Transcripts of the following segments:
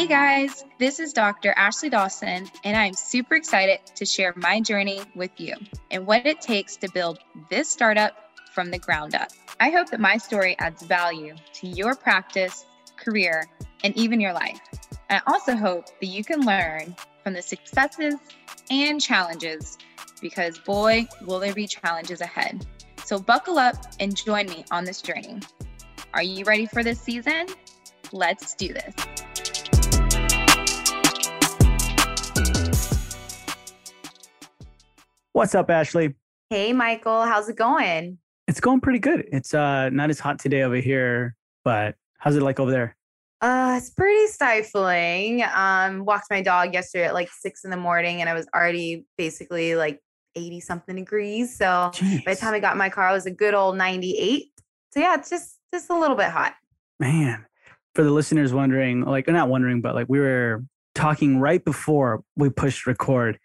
Hey guys, this is Dr. Ashley Dawson, and I'm super excited to share my journey with you and what it takes to build this startup from the ground up. I hope that my story adds value to your practice, career, and even your life. I also hope that you can learn from the successes and challenges because boy, will there be challenges ahead. So buckle up and join me on this journey. Are you ready for this season? Let's do this. What's up, Ashley? Hey, Michael. How's it going? It's going pretty good. It's uh not as hot today over here, but how's it like over there? Uh, it's pretty stifling. Um, walked my dog yesterday at like six in the morning, and I was already basically like eighty something degrees. So Jeez. by the time I got in my car, I was a good old ninety eight. So yeah, it's just just a little bit hot. Man, for the listeners wondering, like not wondering, but like we were talking right before we pushed record,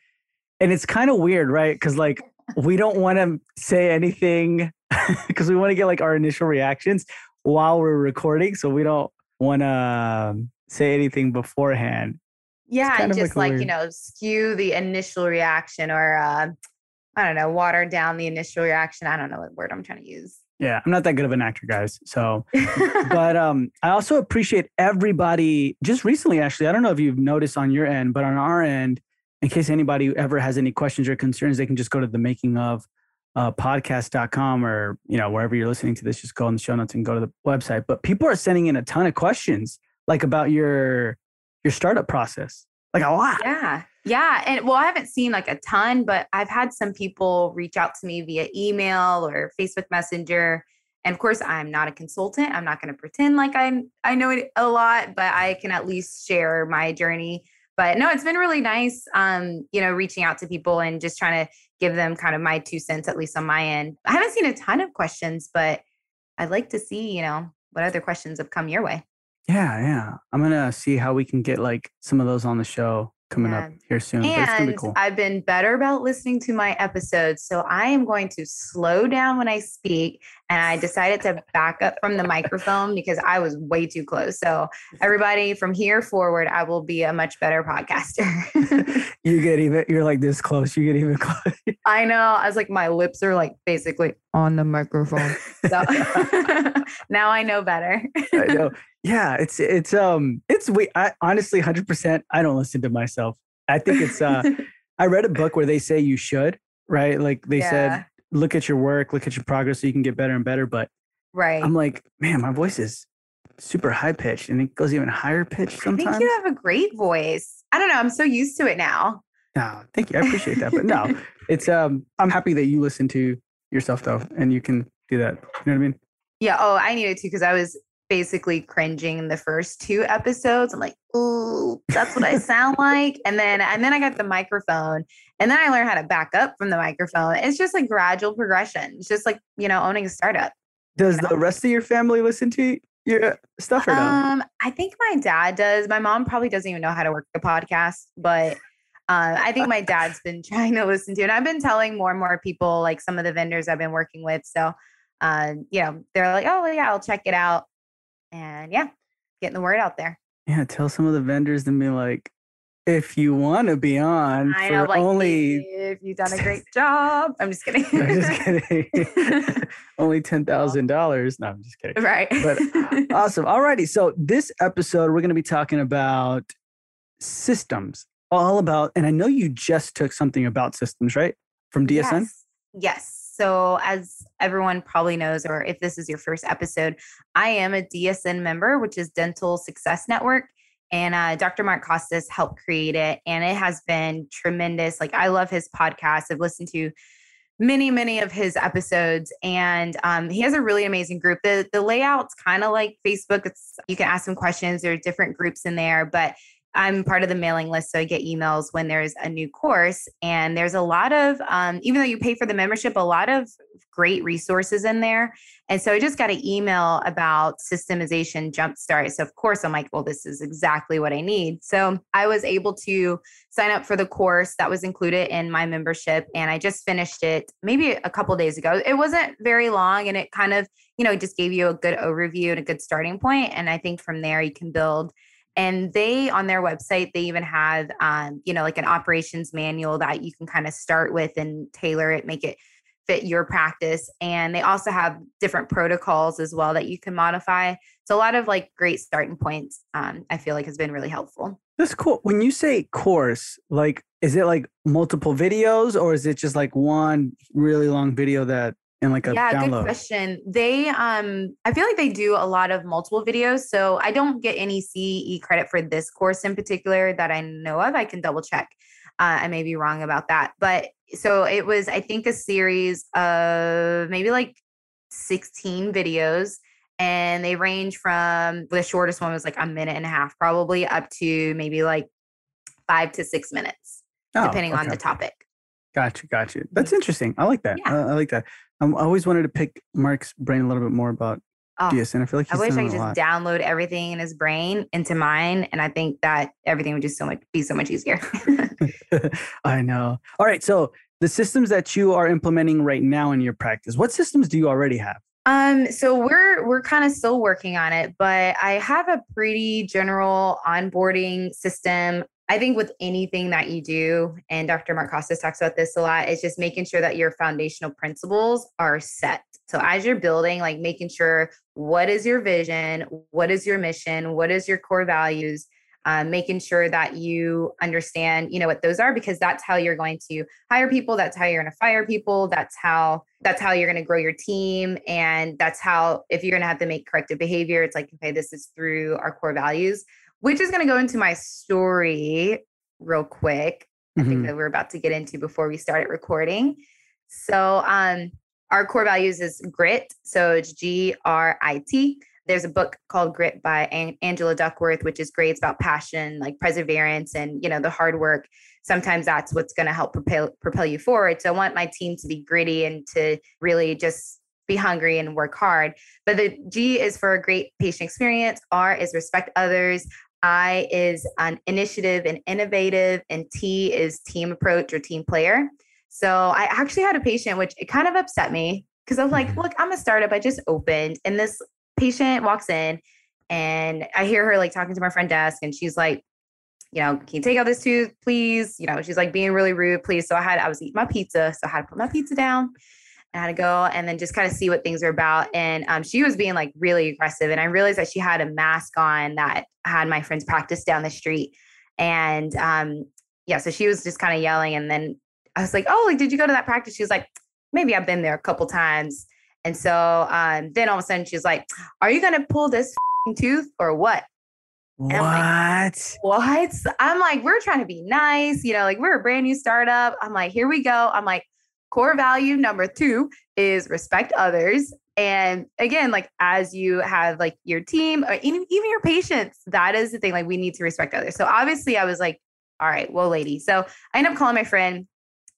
and it's kind of weird, right? Because like we don't want to say anything because we want to get like our initial reactions while we're recording, so we don't want to say anything beforehand. Yeah, and just like like, you know, skew the initial reaction or uh I don't know, water down the initial reaction. I don't know what word I'm trying to use. Yeah, I'm not that good of an actor, guys. So but um, I also appreciate everybody. Just recently, actually, I don't know if you've noticed on your end, but on our end, in case anybody ever has any questions or concerns, they can just go to the making of uh, podcast.com or you know wherever you're listening to this. Just go in the show notes and go to the website. But people are sending in a ton of questions, like about your your startup process, like a lot. Yeah. Yeah. And well, I haven't seen like a ton, but I've had some people reach out to me via email or Facebook Messenger. And of course, I'm not a consultant. I'm not going to pretend like I I know it a lot, but I can at least share my journey. But no, it's been really nice um, you know, reaching out to people and just trying to give them kind of my two cents at least on my end. I haven't seen a ton of questions, but I'd like to see, you know, what other questions have come your way. Yeah, yeah. I'm gonna see how we can get like some of those on the show coming up here soon. but it's gonna be And cool. I've been better about listening to my episodes. So I am going to slow down when I speak. And I decided to back up from the microphone because I was way too close. So, everybody from here forward, I will be a much better podcaster. you get even. You're like this close. You get even close. I know. I was like, my lips are like basically on the microphone. So now I know better. I know. Yeah, it's it's um it's we I honestly 100% I don't listen to myself. I think it's uh I read a book where they say you should, right? Like they Yeah. said look at your work, look at your progress so you can get better and better, but right. I'm like, man, my voice is super high pitched and it goes even higher pitched I sometimes. think you have a great voice. I don't know. I'm so used to it now. no, thank you. I appreciate that. But no, it's um I'm happy that you listen to yourself though and you can do that. You know what I mean? Yeah. Oh, I needed to because I was basically cringing in the first two episodes. I'm like, ooh, that's what I sound like. And then and then I got the microphone and then I learned how to back up from the microphone. It's just like gradual progression. It's just like, you know, owning a startup. Does the rest of your family listen to your stuff or no? Um, I think my dad does. My mom probably doesn't even know how to work a podcast, but uh, I think my dad's been trying to listen to it. And I've been telling more and more people, like some of the vendors I've been working with. So, uh, you know, they're like, oh, yeah, I'll check it out. And yeah, getting the word out there. Yeah, tell some of the vendors to be like, if you want to be on I for know, like, only, if you've done a great job. I'm just kidding. I'm just kidding, only ten thousand dollars. No, I'm just kidding. right. But uh, awesome. Alrighty, so this episode we're going to be talking about systems, all about, and I know you just took something about systems, right, from DSN. Yes. Yes. So, as everyone probably knows, or if this is your first episode, I am a DSN member, which is Dental Success Network. And uh, Dr. Mark Costes helped create it. And it has been tremendous. Like, I love his podcast. I've listened to many, many of his episodes. And um, he has a really amazing group. The, the layout's kind of like Facebook. It's you can ask him questions. There are different groups in there, but I'm part of the mailing list, so I get emails when there's a new course. And there's a lot of, um, even though you pay for the membership, a lot of great resources in there. And so I just got an email about systemization jumpstart. So of course I'm like, well, this is exactly what I need. So I was able to sign up for the course that was included in my membership, and I just finished it maybe a couple days ago. It wasn't very long, and it kind of, you know, just gave you a good overview and a good starting point. And I think from there you can build And they on their website, they even have um, you know, like an operations manual that you can kind of start with and tailor it, make it fit your practice. And they also have different protocols as well that you can modify. So a lot of like great starting points, um, I feel like has been really helpful. That's cool. When you say course, like, is it like multiple videos or is it just like one really long video that in like a yeah, download? good question. They, um, I feel like they do a lot of multiple videos. So I don't get any CE credit for this course in particular that I know of. I can double check. Uh, I may be wrong about that, but so it was, I think, a series of maybe like 16 videos and they range from the shortest one was like a minute and a half probably up to maybe like five to six minutes oh, depending okay. on the topic gotcha gotcha. That's interesting. I like that. Yeah. I, I, like that. Um, i always wanted to pick mark's brain a little bit more about oh, dsn i feel like i wish i could just lot. download everything in his brain into mine and i think that everything would just so much be so much easier. I know. All right so the systems that you are implementing right now in your practice what systems do you already have? Um, so we're we're kind of still working on it, but I have a pretty general onboarding system. I think with anything that you do, and Dr. Mark Costes talks about this a lot, is just making sure that your foundational principles are set. So as you're building, like making sure what is your vision, what is your mission, what is your core values, um, making sure that you understand you know what those are because that's how you're going to hire people that's how you're going to fire people that's how that's how you're going to grow your team and that's how if you're going to have to make corrective behavior it's like okay this is through our core values which is going to go into my story real quick mm-hmm. i think mm-hmm. that we're about to get into before we started recording so um our core values is grit so it's g-r-i-t there's a book called Grit by Angela Duckworth, which is great. It's about passion, like perseverance, and you know the hard work. Sometimes that's what's going to help propel propel you forward. So I want my team to be gritty and to really just be hungry and work hard. But the G is for a great patient experience. R is respect others. I is an initiative and innovative, and T is team approach or team player. So I actually had a patient, which it kind of upset me because I was like, mm-hmm. look, I'm a startup. I just opened, and this patient walks in and I hear her like talking to my front desk and she's like, you know, can you take out this tooth, please? You know, she's like being really rude, please. So I had, I was eating my pizza. So I had to put my pizza down. Had to go and then just kind of see what things are about. And um, she was being like really aggressive. And I realized that she had a mask on that had my friend's practice down the street. And um, yeah, so she was just kind of yelling. And then I was like, oh, like, did you go to that practice? She was like, maybe I've been there a couple times. And so um, then all of a sudden she's like, Are you going to pull this tooth or what? what? Like, what? I'm like, We're trying to be nice. You know, like we're a brand new startup. I'm like, Here we go. I'm like, core value number two is respect others. And again, like as you have like your team or even, even your patients, that is the thing. Like we need to respect others. So obviously I was like, all right, well, lady. So I end up calling my friend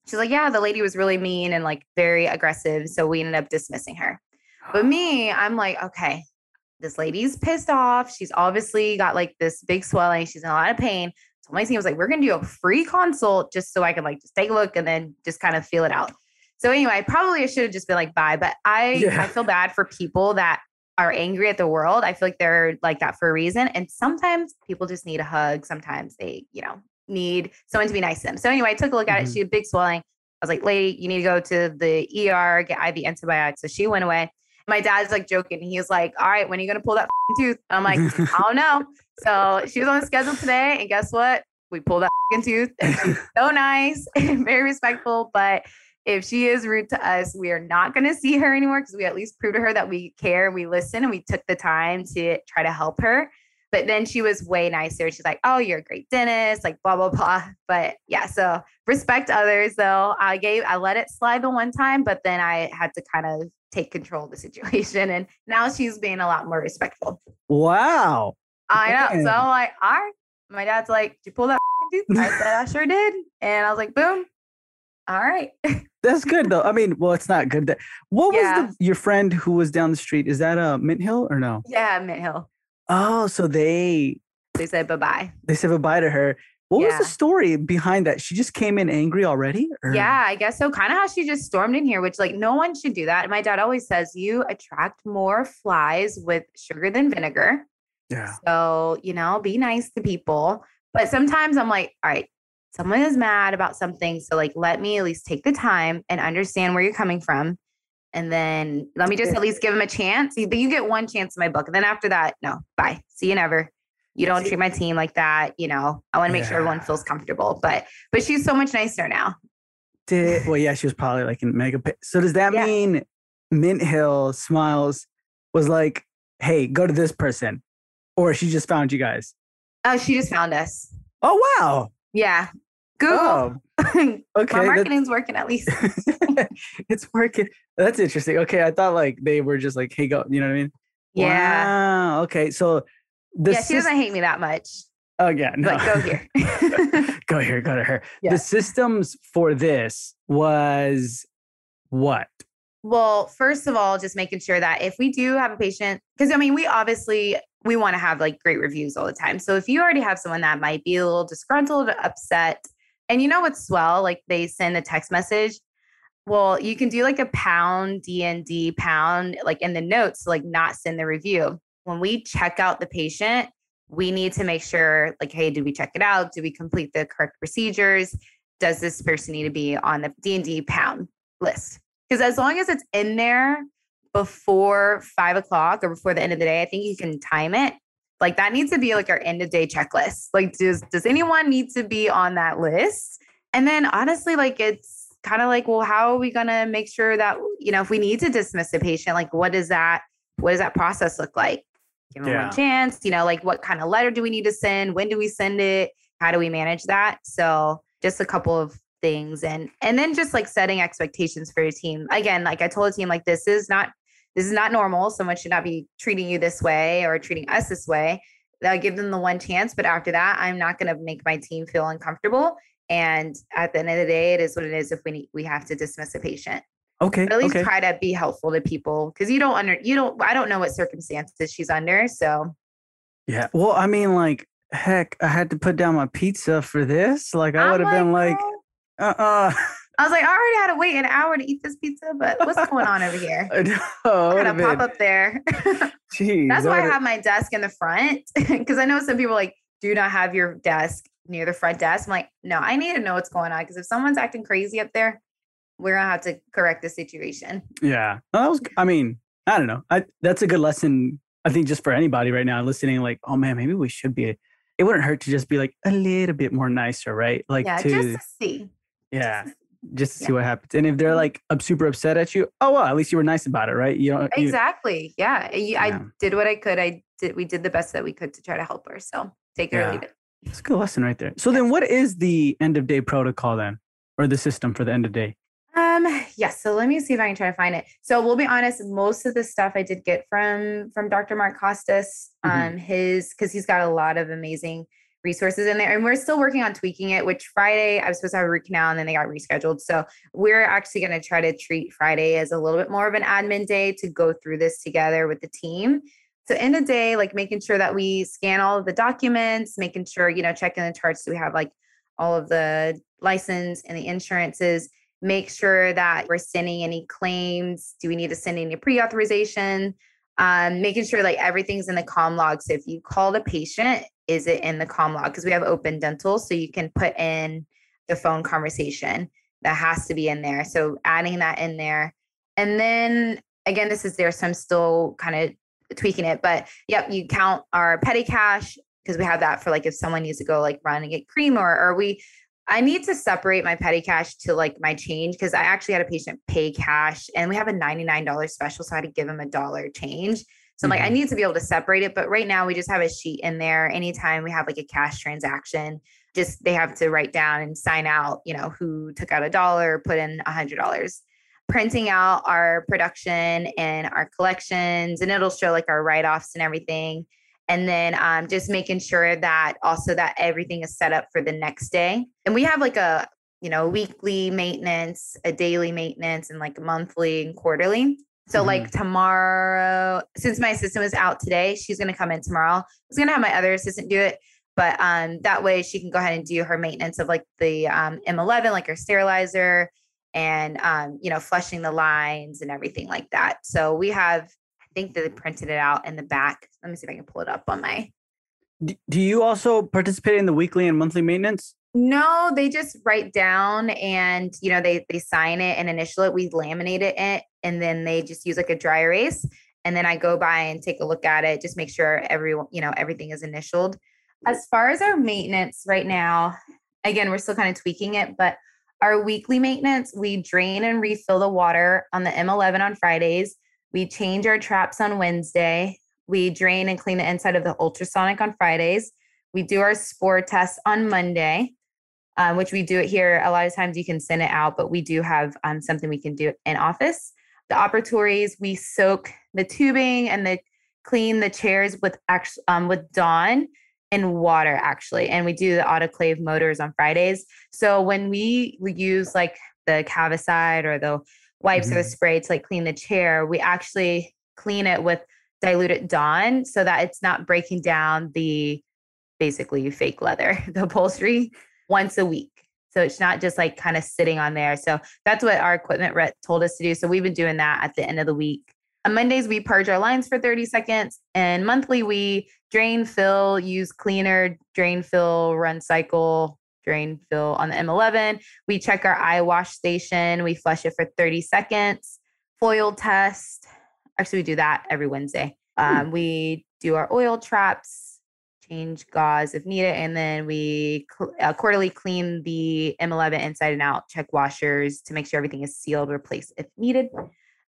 she's like, yeah, the lady was really mean and like very aggressive. So we ended up dismissing her. But me, I'm like, okay, this lady's pissed off. She's obviously got like this big swelling. She's in a lot of pain. So my team was like, we're gonna do a free consult just so I could like just take a look and then just kind of feel it out. So anyway, probably I should have just been like, bye. But I yeah. I feel bad for people that are angry at the world. I feel like they're like that for a reason. And sometimes people just need a hug. Sometimes they, you know, need someone to be nice to them. So anyway, I took a look at mm-hmm. it. She had big swelling. I was like, lady, you need to go to the ER, get IV antibiotics. So she went away. My dad's like joking. He's like, all right, when are you going to pull that tooth? I'm like, I don't know. So she was on the schedule today. And guess what? We pulled that tooth. And so nice and very respectful. But if she is rude to us, we are not going to see her anymore because we at least proved to her that we care, we listen, and we took the time to try to help her. But then she was way nicer. She's like, "Oh, you're a great dentist," like blah blah blah. But yeah, so respect others though. I gave I let it slide the one time, but then I had to kind of take control of the situation. And now she's being a lot more respectful. Wow. I know. So I'm like, all right. My dad's like, Did you pull that tooth? I said, I sure did. And I was like, boom. All right. That's good though. I mean, well, it's not good. That, what yeah. was the, your friend who was down the street? Is that a uh, Mint Hill or no? Yeah, Mint Hill. Oh, so they they said bye bye. They said bye bye to her. What yeah. was the story behind that? She just came in angry already? Or? Yeah, I guess so. Kind of how she just stormed in here, which like no one should do that. My dad always says you attract more flies with sugar than vinegar. Yeah. So, you know, be nice to people. But sometimes I'm like, all right, someone is mad about something. So, like, let me at least take the time and understand where you're coming from. And then let me just at least give them a chance. You, you get one chance in my book. And then after that, no, bye. See you never. You don't treat my team like that. You know, I want to make yeah. sure everyone feels comfortable. But but she's so much nicer now. Did well, yeah, she was probably like in mega. So does that yeah. mean Mint Hill Smiles was like, hey, go to this person, or she just found you guys? Oh, she just found us. Oh wow. Yeah. Google. Oh, okay. My marketing's working at least. it's working. That's interesting. Okay. I thought like they were just like, hey, go, you know what I mean? Yeah. Wow. Okay. So the Yeah, she doesn't hate me that much. Oh yeah, no. But go here. go here, go to her. Yeah. The systems for this was what? Well, first of all, just making sure that if we do have a patient, because I mean, we obviously we want to have like great reviews all the time. So if you already have someone that might be a little disgruntled, upset, and you know what's swell, like they send a text message. Well, you can do like a pound DND pound, like in the notes, like not send the review. When we check out the patient, we need to make sure, like, hey, did we check it out? Did we complete the correct procedures? Does this person need to be on the D&D pound list? Because as long as it's in there before five o'clock or before the end of the day, I think you can time it. Like that needs to be like our end of day checklist. Like, does does anyone need to be on that list? And then honestly, like it's kind of like, well, how are we gonna make sure that you know if we need to dismiss a patient, like what does that what does that process look like? Give them yeah. one chance, you know, like what kind of letter do we need to send? When do we send it? How do we manage that? So just a couple of things and and then just like setting expectations for your team again like i told the team like this is not this is not normal someone should not be treating you this way or treating us this way i'll give them the one chance but after that i'm not going to make my team feel uncomfortable and at the end of the day it is what it is if we need, we have to dismiss a patient okay but at least okay. try to be helpful to people because you don't under you don't i don't know what circumstances she's under so yeah well i mean like heck i had to put down my pizza for this like i would have been like uh-uh. I was like, I already had to wait an hour to eat this pizza, but what's going on over here? I know. I gotta pop up there. Jeez, That's why I have my desk in the front. Cause I know some people like do not have your desk near the front desk. I'm like, no, I need to know what's going on. Cause if someone's acting crazy up there, we're gonna have to correct the situation. Yeah. Well, that was I mean, I don't know. I that's a good lesson, I think, just for anybody right now listening, like, oh man, maybe we should be it wouldn't hurt to just be like a little bit more nicer, right? Like yeah, to, just to see yeah just to see what happens and if they're mm-hmm. like super upset at you oh well at least you were nice about it right you know exactly you, yeah. yeah i did what i could i did we did the best that we could to try to help her so take it yeah. or leave it it's a good lesson right there so then what is the end of day protocol then or the system for the end of day um yes yeah, so let me see if i can try to find it so we'll be honest most of the stuff i did get from from dr mark costes mm-hmm. um his because he's got a lot of amazing resources in there. And we're still working on tweaking it, which Friday I was supposed to have a root canal and then they got rescheduled. So we're actually going to try to treat Friday as a little bit more of an admin day to go through this together with the team. So in a day, like making sure that we scan all of the documents, making sure, you know, checking the charts. So we have like all of the license and the insurances, make sure that we're sending any claims. Do we need to send any pre-authorization? Um, making sure like everything's in the com log. So if you call the patient is it in the com log? Because we have Open Dental, so you can put in the phone conversation that has to be in there. So adding that in there. And then again, this is there, so I'm still kind of tweaking it. But yep, you count our petty cash because we have that for like if someone needs to go like run and get cream or or we I need to separate my petty cash to like my change because I actually had a patient pay cash and we have a $99 special. So I had to give him a dollar change. So I'm like, I mm-hmm. need to be able to separate it. But right now we just have a sheet in there. Anytime we have like a cash transaction, just they have to write down and sign out, you know, who took out a dollar, put in a hundred dollars. Printing out our production and our collections, and it'll show like our write-offs and everything. And then um, just making sure that also that everything is set up for the next day. And we have like a you know weekly maintenance, a daily maintenance, and like monthly and quarterly. So mm-hmm. like tomorrow, since my assistant was out today, she's gonna come in tomorrow. I was gonna have my other assistant do it, but um, that way she can go ahead and do her maintenance of like the um, M11, like her sterilizer, and um, you know, flushing the lines and everything like that. So we have, think that they printed it out in the back. Let me see if I can pull it up on my. Do you also participate in the weekly and monthly maintenance? No, they just write down and you know they they sign it and initial it. We laminate it, eh, and then they just use like a dry erase. And then I go by and take a look at it, just make sure everyone you know everything is initialed. As far as our maintenance right now, again, we're still kind of tweaking it, but our weekly maintenance, we drain and refill the water on the M11 on Fridays. We change our traps on Wednesday. We drain and clean the inside of the ultrasonic on Fridays. We do our spore test on Monday, um, which we do it here. A lot of times you can send it out, but we do have um, something we can do in office. The operatories, we soak the tubing and the clean the chairs with actually um, with Dawn in water actually and we do the autoclave motors on fridays so when we, we use like the cavicide or the wipes mm-hmm. or the spray to like clean the chair we actually clean it with diluted dawn so that it's not breaking down the basically fake leather the upholstery once a week so it's not just like kind of sitting on there so that's what our equipment rep told us to do so we've been doing that at the end of the week on Mondays, we purge our lines for 30 seconds. And monthly, we drain, fill, use cleaner, drain, fill, run cycle, drain, fill on the M11. We check our eye wash station. We flush it for 30 seconds. Foil test. Actually, we do that every Wednesday. Hmm. Um, we do our oil traps, change gauze if needed, and then we cl- uh, quarterly clean the M11 inside and out, check washers to make sure everything is sealed, replace if needed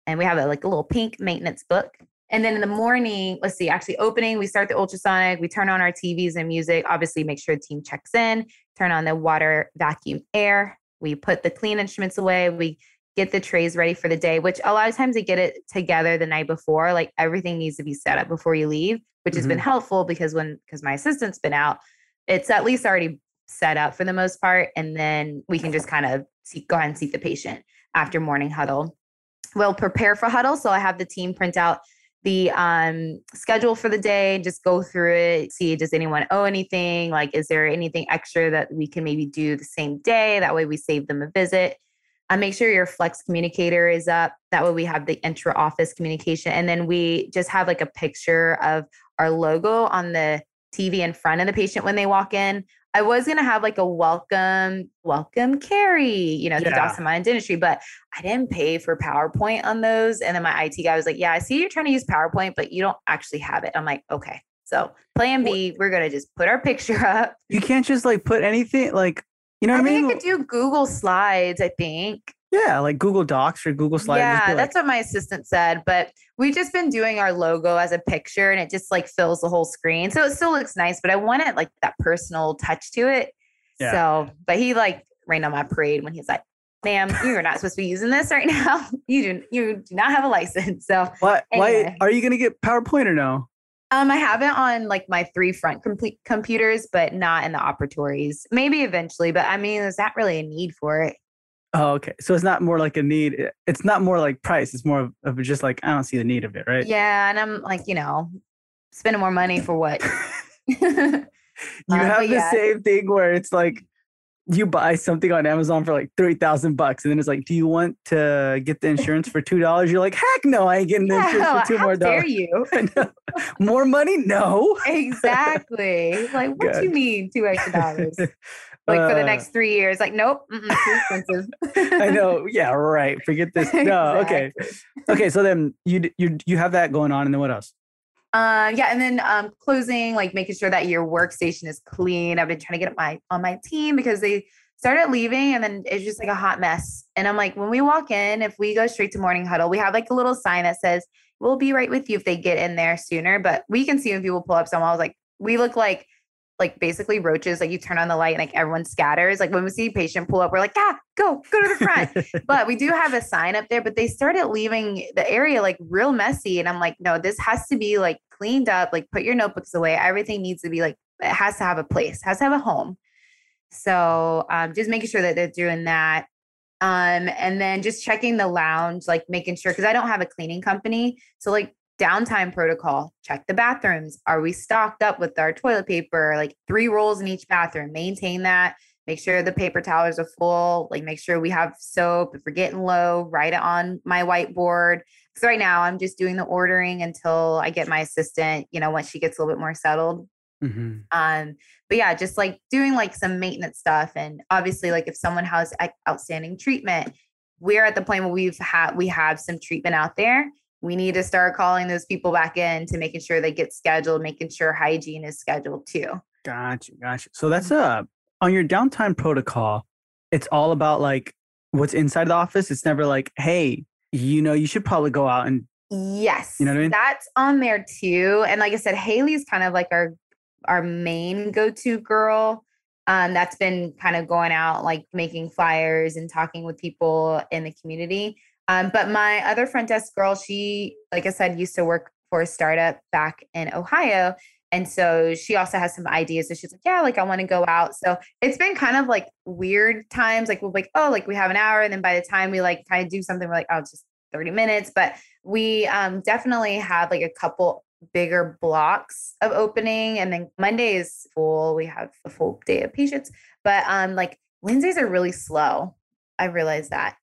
and we have a, like a little pink maintenance book. And then in the morning, let's see, actually opening, we start the ultrasonic, we turn on our TVs and music, obviously make sure the team checks in, turn on the water vacuum air. We put the clean instruments away. We get the trays ready for the day, which a lot of times they get it together the night before. Like everything needs to be set up before you leave, which mm-hmm. has been mm-hmm. helpful because when, because my assistant's been out, it's at least already set up for the most part. And then we can just kind of see, go ahead and seat the patient after morning huddle we'll prepare for huddle. So I have the team print out the um, schedule for the day, just go through it, see does anyone owe anything? Like, is there anything extra that we can maybe do the same day? That way we save them a visit. Uh, make sure your flex communicator is up. That way we have the intra office communication. And then we just have like a picture of our logo on the TV in front of the patient when they walk in. I was gonna have like a welcome, welcome Carrie, you know, yeah. the Dawson Modern Dentistry, but I didn't pay for PowerPoint on those. And then my IT guy was like, Yeah, I see you're trying to use PowerPoint, but you don't actually have it. I'm like, okay. So plan B, we're gonna just put our picture up. You can't just like put anything like you know what I, I mean? I could do Google Slides, I think. Yeah, like Google Docs or Google Slides. Yeah, like, that's what my assistant said. But we've just been doing our logo as a picture and it just like fills the whole screen. So it still looks nice, but I wanted like that personal touch to it. Yeah. So, but he like rained on my parade when he's like, ma'am, you're not supposed to be using this right now. You do you do not have a license. So what anyway. why are you gonna get PowerPoint or no? Um, I have it on like my three front complete computers, but not in the operatories. Maybe eventually, but I mean, there's not really a need for it. Oh, okay. So it's not more like a need. It's not more like price. It's more of, of just like I don't see the need of it, right? Yeah, and I'm like, you know, spending more money for what? you um, have the yeah. same thing where it's like you buy something on Amazon for like three thousand bucks, and then it's like, do you want to get the insurance for two dollars? You're like, heck no, I ain't getting the insurance for two how more dollars. Dare you? more money? No. exactly. Like, what do you mean two extra dollars? Like for the uh, next three years. Like, nope, expensive. I know. Yeah, right. Forget this. No, exactly. okay, okay. So then you you you have that going on, and then what else? Uh, yeah, and then um, closing, like making sure that your workstation is clean. I've been trying to get my on my team because they started leaving, and then it's just like a hot mess. And I'm like, when we walk in, if we go straight to morning huddle, we have like a little sign that says, "We'll be right with you if they get in there sooner." But we can see when people pull up. So I was like, we look like like basically roaches, like you turn on the light and like everyone scatters. Like when we see a patient pull up, we're like, ah, go, go to the front. but we do have a sign up there, but they started leaving the area like real messy. And I'm like, no, this has to be like cleaned up, like put your notebooks away. Everything needs to be like, it has to have a place, has to have a home. So um, just making sure that they're doing that. Um, and then just checking the lounge, like making sure, because I don't have a cleaning company. So like downtime protocol check the bathrooms are we stocked up with our toilet paper like three rolls in each bathroom maintain that make sure the paper towels are full like make sure we have soap if we're getting low write it on my whiteboard So right now I'm just doing the ordering until I get my assistant, you know, once she gets a little bit more settled. Mm-hmm. Um, but yeah, just like doing like some maintenance stuff. And obviously, like if someone has outstanding treatment, we're at the point where we've had we have some treatment out there. We need to start calling those people back in to making sure they get scheduled, making sure hygiene is scheduled too. Gotcha, gotcha. So that's a on your downtime protocol. It's all about like what's inside the office. It's never like, hey, you know, you should probably go out and Yes. You know what I mean? That's on there too. And like I said, Haley's kind of like our our main go-to girl. Um, that's been kind of going out, like making flyers and talking with people in the community. Um, but my other front desk girl, she, like I said, used to work for a startup back in Ohio. And so she also has some ideas. So she's like, yeah, like I want to go out. So it's been kind of like weird times. Like we'll like, oh, like we have an hour. And then by the time we like kind of do something, we're like, oh, it's just 30 minutes. But we um, definitely have like a couple bigger blocks of opening. And then Monday is full. We have a full day of patients. But um, like Wednesdays are really slow. I realized that.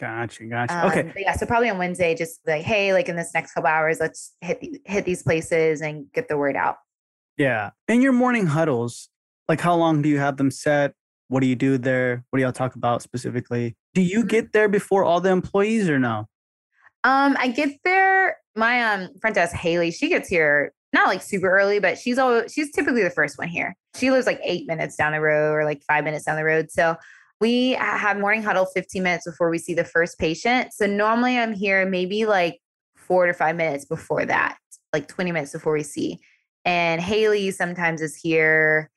Gotcha, gotcha. Um, okay. yeah, so probably on Wednesday, just like, hey, like in this next couple hours, let's hit the, hit these places and get the word out. Yeah. In your morning huddles, like how long do you have them set? What do you do there? What do y'all talk about specifically? Do you mm-hmm. get there before all the employees or no? Um, I get there. My um front desk Haley, she gets here not like super early, but she's always she's typically the first one here. She lives like eight minutes down the road or like five minutes down the road. So we have morning huddle 15 minutes before we see the first patient. So normally I'm here maybe like four to five minutes before that, like 20 minutes before we see. And Haley sometimes is here.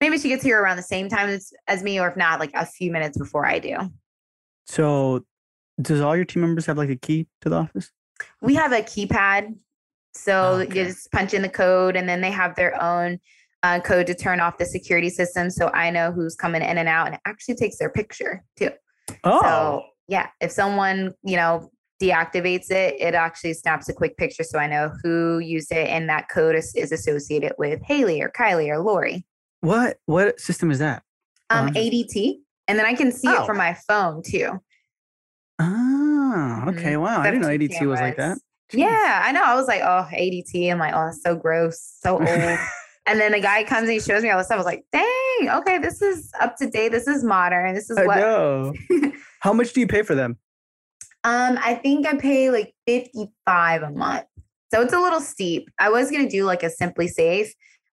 Maybe she gets here around the same time as, as me, or if not, like a few minutes before I do. So does all your team members have like a key to the office? We have a keypad. So oh, okay. you just punch in the code and then they have their own uh, code to turn off the security system. So I know who's coming in and out and it actually takes their picture too. Oh. So yeah, if someone, you know, deactivates it, it actually snaps a quick picture so I know who used it and that code is, is associated with Haley or Kylie or Lori. What what system is that? Um, ADT. And then I can see oh. it from my phone too. Oh, okay. Mm-hmm. Wow. I didn't know ADT cameras. was like that. Jeez. Yeah, I know. I was like, oh, ADT. I'm like, oh, so gross, so old. And then the guy comes and he shows me all this stuff. I was like, dang, okay, this is up to date. This is modern. This is I what. Know. How much do you pay for them? Um, I think I pay like 55 a month. So it's a little steep. I was gonna do like a SimpliSafe,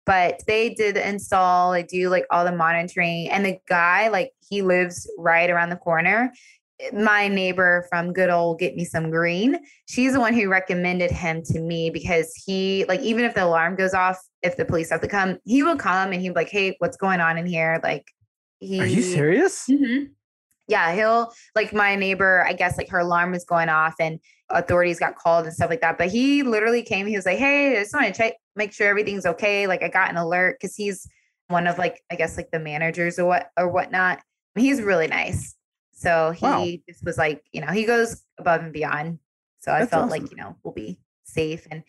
but they did the install, they do like all the monitoring. And the guy, like he lives right around the corner my neighbor from good old get me some green she's the one who recommended him to me because he like even if the alarm goes off if the police have to come he will come and he'll be like hey what's going on in here? Like he are you serious? Mm-hmm. yeah he'll like my neighbor i guess like her alarm was going off and authorities got called and stuff like that but he literally came he was like hey i just want to check make sure everything's okay. Like i got an alert because he's one of like i guess like the managers or what or whatnot. He's really nice so he wow. just was like, you know, he goes above and beyond. So I felt awesome. like, you know, we'll be safe. And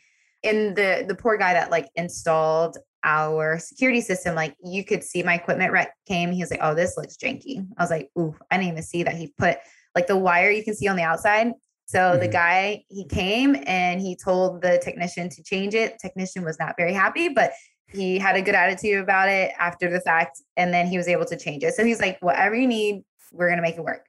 and the the poor guy that like installed our security system, like you could see my equipment rec came. He was like, Oh, this looks janky. I was like, Ooh, I didn't even see that he put like the wire you can see on the outside. So mm-hmm. the guy he came and he told the technician to change it. Technician was not very happy, but he had a good attitude about it after the fact. And then he was able to change it. So he's like, whatever you need, we're going to make it work.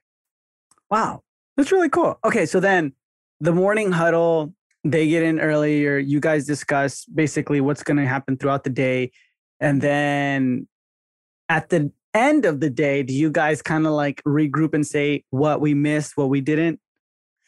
Wow. That's really cool. Okay. So then the morning huddle, they get in earlier. You guys discuss basically what's going to happen throughout the day. And then at the end of the day, do you guys kind of like regroup and say what we missed, what we didn't?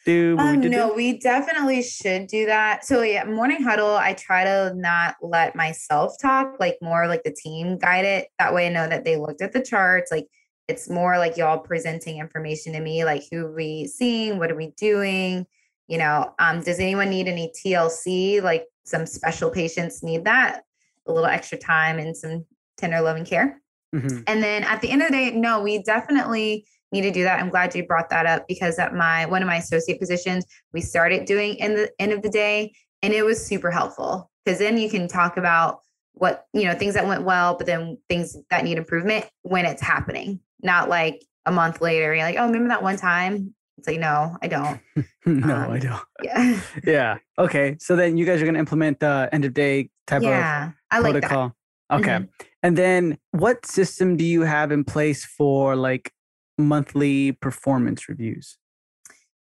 Do, um, we no, we definitely should do that. So yeah, morning huddle, I try to not let myself talk, like more like the team guide it. That way I know that they looked at the charts, like it's more like y'all presenting information to me, like who are we seeing, what are we doing? You know, um, does anyone need any TLC? Like some special patients need that, a little extra time and some tender loving care. Mm-hmm. And then at the end of the day, no, we definitely need to do that. I'm glad you brought that up because at my one of my associate positions, we started doing in the end of the day, and it was super helpful because then you can talk about what you know things that went well, but then things that need improvement when it's happening not like a month later. You're like, oh, remember that one time? It's like, no, I don't. no, Um, I don't. Yeah. Yeah. Okay. So then you guys are gonna implement the end of day type yeah. I of like that. protocol. Okay. Mhm. And then what system do you have in place for like monthly performance reviews?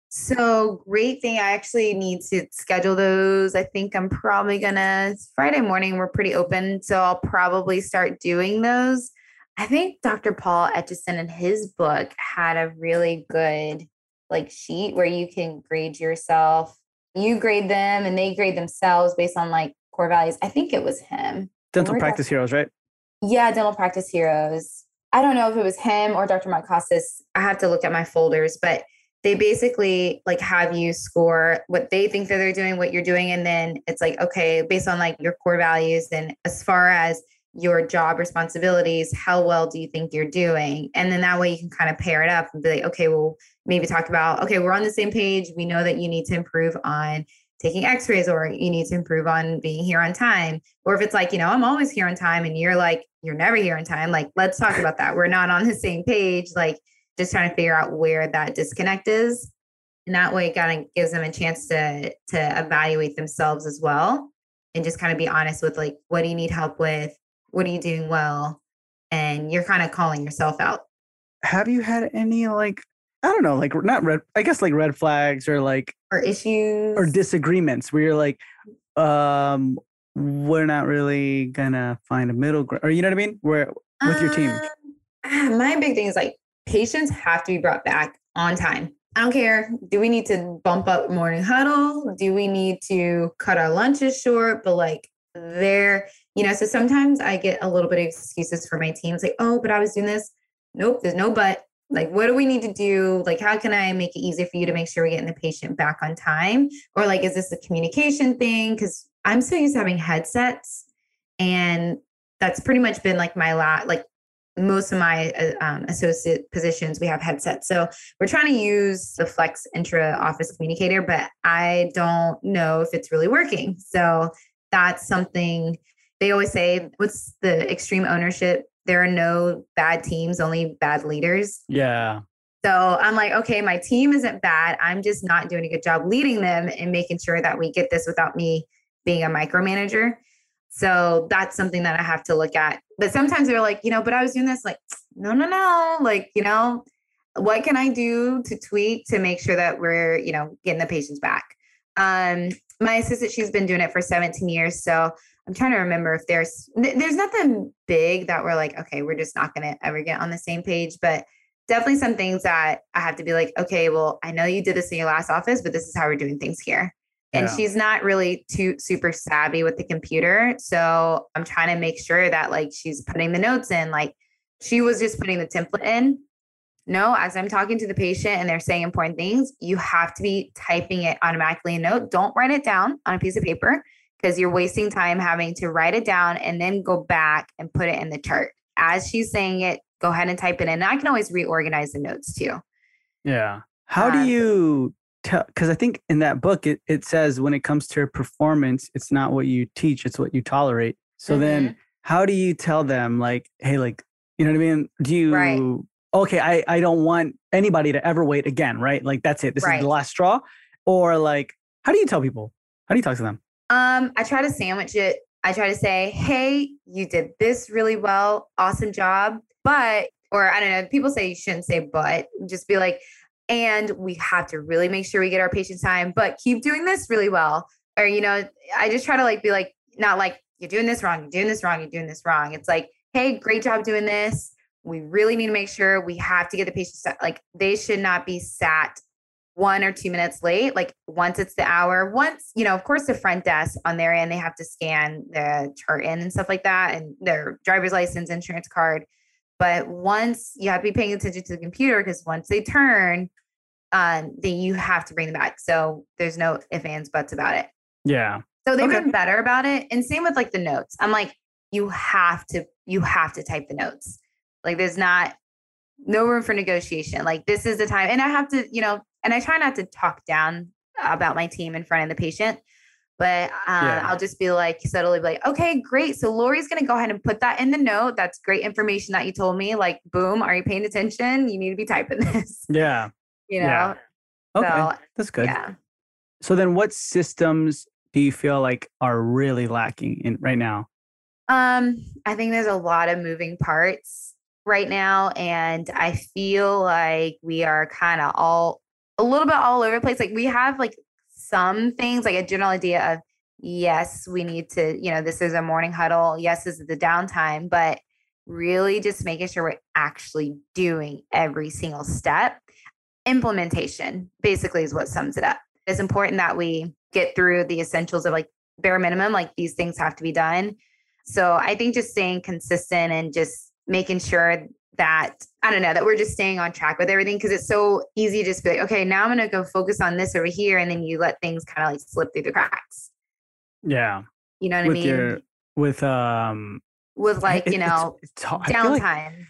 So great thing. I actually need to schedule those. I think I'm probably gonna Friday morning. We're pretty open, so I'll probably start doing those. I think Dr. Paul Etchison in his book had a really good like sheet where you can grade yourself. You grade them and they grade themselves based on like core values. I think it was him. Dental practice heroes, right? Yeah, Dental Practice Heroes. I don't know if it was him or Dr. Mike Costes. I have to look at my folders, but they basically like have you score what they think that they're doing, what you're doing, and then it's like, okay, based on like your core values and as far as your job responsibilities, how well do you think you're doing? And then that way you can kind of pair it up and be like, okay, well, maybe talk about, okay, we're on the same page. We know that you need to improve on taking x-rays or you need to improve on being here on time or if it's like you know i'm always here on time and you're like you're never here on time like let's talk about that we're not on the same page like just trying to figure out where that disconnect is and that way it kind of gives them a chance to to evaluate themselves as well and just kind of be honest with like what do you need help with what are you doing well and you're kind of calling yourself out Have you had any like I don't know, like not red I guess like red flags or like or issues or disagreements where you're like, um, we're not really gonna find a middle ground or you know what I mean? Where with your team. Um, my big thing is like patients have to be brought back on time. I don't care. Do we need to bump up morning huddle? Do we need to cut our lunches short? But like there, you know, so sometimes I get a little bit of excuses for my teams like, oh, but I was doing this. Nope, there's no but. Like, what do we need to do? Like, how can I make it easier for you to make sure we're getting the patient back on time? Or like, is this a communication thing? Because I'm so used to having headsets and that's pretty much been like my lot like most of my uh, um, associate positions we have headsets so we're trying to use the flex intra office communicator but i don't know if it's really working so that's something they always say what's the extreme ownership there are no bad teams only bad leaders Yeah. so I'm like, okay, my team isn't bad. I'm just not doing a good job leading them and making sure that we get this without me being a micromanager. So that's something that I have to look at. But sometimes they're like, you know, but I was doing this like, no, no, no. Like, you know, what can I do to tweak to make sure that we're, you know, getting the patients back? Um, my assistant, she's been doing it for 17 years. So I'm trying to remember if there's there's nothing big that we're like, okay, we're just not gonna ever get on the same page. But definitely some things that I have to be like, okay, well, I know you did this in your last office, but this is how we're doing things here. And Yeah. she's not really too super savvy with the computer. So I'm trying to make sure that like she's putting the notes in. Like she was just putting the template in. No, as I'm talking to the patient and they're saying important things, you have to be typing it automatically in note. Don't write it down on a piece of paper because you're wasting time having to write it down and then go back and put it in the chart. As she's saying it, go ahead and type it in. And I can always reorganize the notes too. Yeah. How do Um, you tell? Because I think in that book it, it says when it comes to performance, it's not what you teach, it's what you tolerate. So Mm-hmm. then, how do you tell them, like, hey, like, you know what I mean? Do you? Right. Okay, I I don't want anybody to ever wait again, right? Like that's it. This is the last straw. Or like, how do you tell people? How do you talk to them? Um, I try to sandwich it. I try to say, hey, you did this really well. Awesome job. But, or I don't know, people say you shouldn't say but, just be like, and we have to really make sure we get our patient time, but keep doing this really well. Or, you know, I just try to like be like, not like, you're doing this wrong, you're doing this wrong, you're doing this wrong. It's like, hey, great job doing this. We really need to make sure we have to get the patients like they should not be sat one or two minutes late. Like once it's the hour, once, you know, of course, the front desk on their end, they have to scan the chart in and stuff like that and their driver's license, insurance card. But once you have to be paying attention to the computer because once they turn, um, then you have to bring them back. So there's no ifs, ands, buts about it. Yeah. So they've Okay. been better about it. And same with like the notes. I'm like, you have to, you have to type the notes. Like there's not no room for negotiation. Like this is the time. And I have to, you know, and I try not to talk down about my team in front of the patient. But um, Yeah. I'll just be like subtly be like, okay, great. So Lori's gonna go ahead and put that in the note. That's great information that you told me. Like, boom, are you paying attention? You need to be typing this. Yeah. You know, Yeah. Okay, So, that's good. yeah. So then, what systems do you feel like are really lacking in right now? Um, I think there's a lot of moving parts right now, and I feel like we are kind of all a little bit all over the place. Like we have like some things, like a general idea of yes, we need to, you know, this is a morning huddle. Yes, this is the downtime, but really just making sure we're actually doing every single step. Implementation basically is what sums it up. It's important that we get through the essentials of like bare minimum, like these things have to be done. So I think just staying consistent and just making sure that I don't know that we're just staying on track with everything because it's so easy to just be like, okay, now I'm gonna go focus on this over here, and then you let things kind of like slip through the cracks. Yeah, You know what with I mean? your with um, with like you it's- know it's, hard. I feel like- downtime.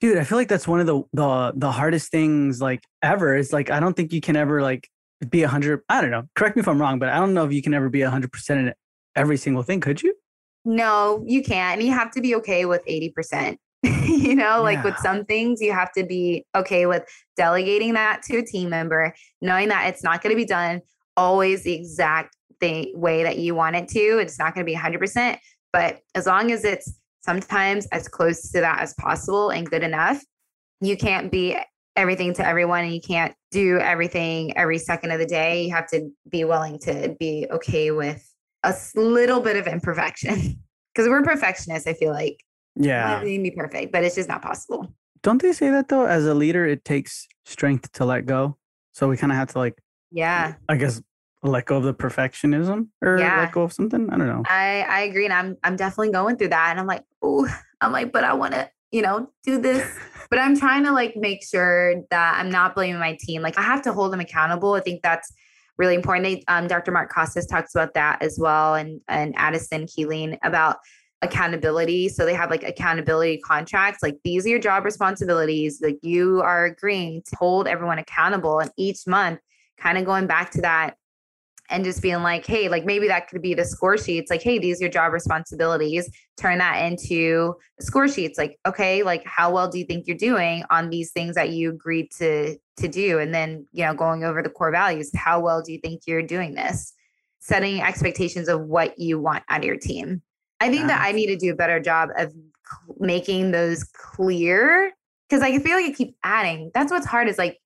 dude. I feel like that's one of the the the hardest things like ever. Is like I don't think you can ever like be a hundred. I don't know. Correct me if I'm wrong, but I don't know if you can ever be a hundred percent in every single thing. Could you? No, you can't. And you have to be okay with 80%. you know, like with some things, you have to be okay with delegating that to a team member, knowing that it's not going to be done always the exact thing, way that you want it to. It's not going to be 100%. But as long as it's sometimes as close to that as possible and good enough, you can't be everything to everyone and you can't do everything every second of the day. You have to be willing to be okay with a little bit of imperfection because we're perfectionists. I feel like Yeah. everything be perfect, but it's just not possible. Don't they say that though? As a leader, it takes strength to let go. So we kind of have to like, Yeah, I guess, let go of the perfectionism or Yeah. let go of something. I don't know. I I agree, and I'm I'm definitely going through that, and I'm like, oh, I'm like, but I want to, you know, do this, but I'm trying to like make sure that I'm not blaming my team. Like I have to hold them accountable. I think that's really important. They, um, Dr. Mark Costes talks about that as well, and and Addison Killeen about accountability. So they have like accountability contracts. Like these are your job responsibilities. Like you are agreeing to hold everyone accountable, and each month, kind of going back to that and just being like, hey, like maybe that could be the score sheets. Like, hey, these are your job responsibilities. Turn that into score sheets. Like, okay, like how well do you think you're doing on these things that you agreed to to do? And then, you know, going over the core values. How well do you think you're doing this? Setting expectations of what you want out of your team. I think that I need to do a better job of making those clear because I feel like I keep adding. That's what's hard is like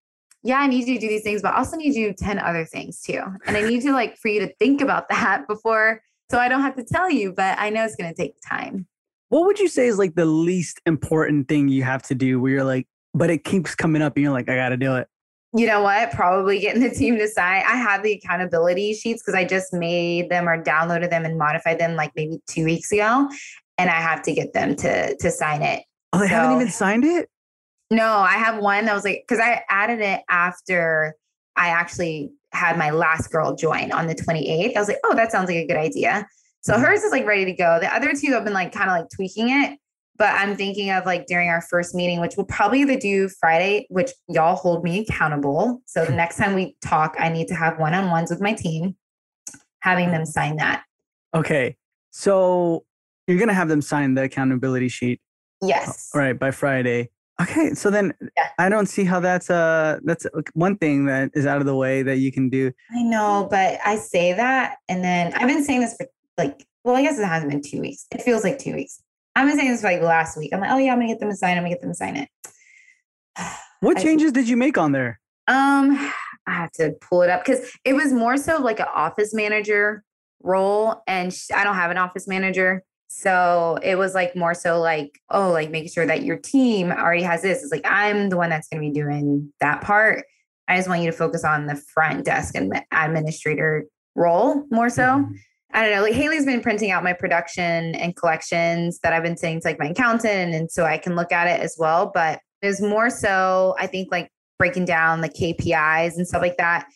yeah, I need you to do these things, but I also need you to do 10 other things too. And I need to like for you to think about that before so I don't have to tell you, but I know it's going to take time. What would you say is like the least important thing you have to do where you're like, but it keeps coming up and you're like, I got to do it? You know what? Probably getting the team to sign. I have the accountability sheets because I just made them or downloaded them and modified them like maybe two weeks ago. And I have to get them to to sign it. Oh, they haven't even signed it? No, I have one that was like because I added it after I actually had my last girl join on the 28th. I was like, oh, that sounds like a good idea. So Mhm. hers is like ready to go. The other two have been like kind of like tweaking it. But I'm thinking of like during our first meeting, which we'll probably either do Friday, which y'all hold me accountable. So the next time we talk, I need to have one on ones with my team, having them sign that. Okay. So you're going to have them sign the accountability sheet, Yes. all right, by Friday. Okay. So then Yeah. I don't see how that's uh that's one thing that is out of the way that you can do. I know, but I say that. And then I've been saying this for like, well, I guess it hasn't been two weeks. It feels like two weeks. I've been saying this like last week. I'm like, oh yeah, I'm gonna get them to sign. I'm gonna get them to sign it. What I- changes did you make on there? Um, I have to pull it up because it was more so like an office manager role, and sh- I don't have an office manager. So it was like more so like, oh, like making sure that your team already has this. It's like I'm the one that's going to be doing that part. I just want you to focus on the front desk and the administrator role more so. I don't know. Like Haley's been printing out my production and collections that I've been saying to like my accountant, and so I can look at it as well. But there's more so, I think, like breaking down the KPIs and stuff like that.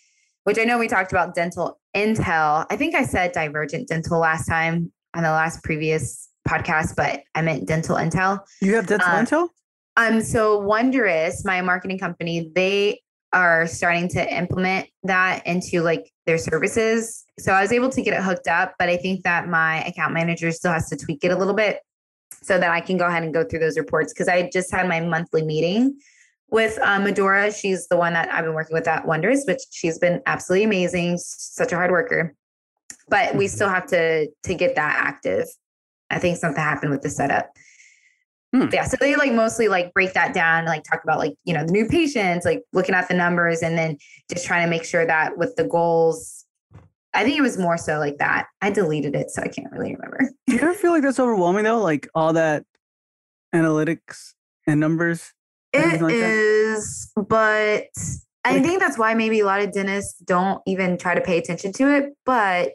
Which I know we talked about dental intel. I think I said divergent dental last time on the last previous podcast, but I meant dental intel. You have dental Uh, intel? Um, so Wondrous, my marketing company, they are starting to implement that into like their services. So I was able to get it hooked up, but I think that my account manager still has to tweak it a little bit so that I can go ahead and go through those reports because I just had my monthly meeting with um, Medora, she's the one that I've been working with at Wonders, which she's been absolutely amazing, such a hard worker. But we mm-hmm. still have to to get that active. I think something happened with the setup. Hmm. Yeah, so they like mostly like break that down, like talk about like you know the new patients, like looking at the numbers, and then just trying to make sure that with the goals. I think it was more so like that. I deleted it, so I can't really remember. Do you ever feel like that's overwhelming though? Like all that analytics and numbers. It like is, but I think that's why maybe a lot of dentists don't even try to pay attention to it. But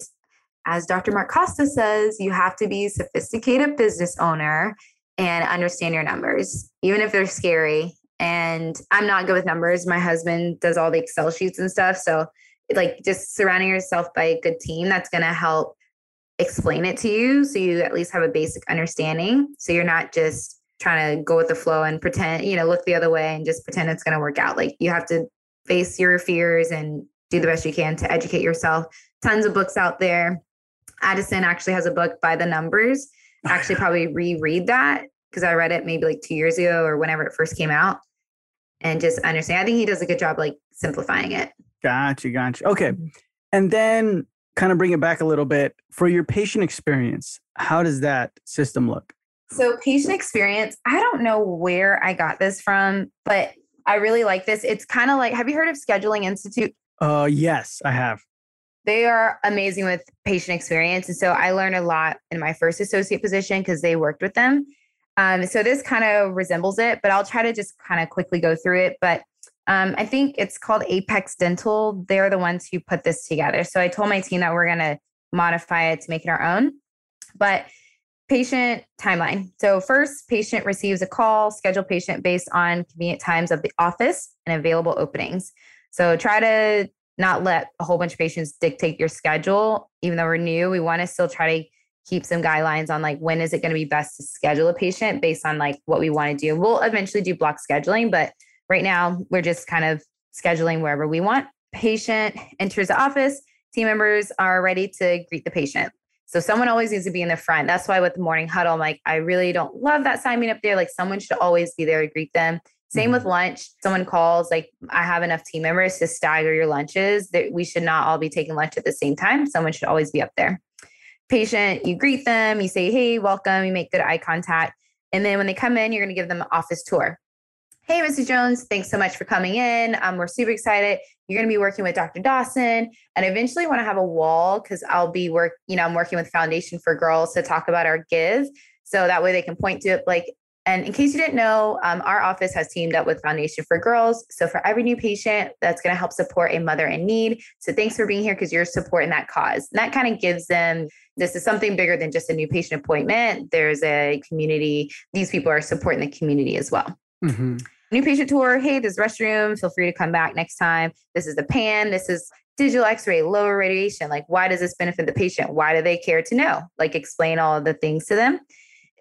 as Dr. Mark Costes says, you have to be a sophisticated business owner and understand your numbers, even if they're scary. And I'm not good with numbers. My husband does all the Excel sheets and stuff. So, like, just surrounding yourself by a good team that's going to help explain it to you so you at least have a basic understanding. So, you're not just trying to go with the flow and pretend, you know, look the other way and just pretend it's going to work out. Like you have to face your fears and do the best you can to educate yourself. Tons of books out there. Addison actually has a book by the numbers. Actually, probably reread that because I read it maybe like two years ago or whenever it first came out and just understand. I think he does a good job like simplifying it. Gotcha. Gotcha. Okay. Mm-hmm. And then kind of bring it back a little bit for your patient experience. How does that system look? So, patient experience, I don't know where I got this from, but I really like this. It's kind of like, have you heard of Scheduling Institute? Uh, yes, I have. They are amazing with patient experience. And so I learned a lot in my first associate position because they worked with them. Um, so this kind of resembles it, but I'll try to just kind of quickly go through it. But um, I think it's called Apex Dental. They're the ones who put this together. So I told my team that we're going to modify it to make it our own. But Patient timeline. So, first, patient receives a call, schedule patient based on convenient times of the office and available openings. So, try to not let a whole bunch of patients dictate your schedule. Even though we're new, we want to still try to keep some guidelines on like when is it going to be best to schedule a patient based on like what we want to do. We'll eventually do block scheduling, but right now we're just kind of scheduling wherever we want. Patient enters the office, team members are ready to greet the patient. So someone always needs to be in the front. That's why with the morning huddle, I'm like, I really don't love that sign being up there. Like someone should always be there to greet them. Same mm-hmm. with lunch. Someone calls, like I have enough team members to stagger your lunches. That we should not all be taking lunch at the same time. Someone should always be up there. Patient, you greet them, you say, hey, welcome, you make good eye contact. And then when they come in, you're going to give them an office tour. Hey, Mrs. Jones, thanks so much for coming in. Um, we're super excited. You're going to be working with Dr. Dawson and eventually want to have a wall because I'll be work, you know, I'm working with Foundation for Girls to talk about our give. So that way they can point to it like, and in case you didn't know, um, our office has teamed up with Foundation for Girls. So for every new patient, that's going to help support a mother in need. So thanks for being here because you're supporting that cause. And that kind of gives them this is something bigger than just a new patient appointment. There's a community, these people are supporting the community as well. Mm-hmm new patient tour. Hey, this restroom. Feel free to come back next time. This is the pan. This is digital x-ray, lower radiation. Like, why does this benefit the patient? Why do they care to know? Like, explain all of the things to them.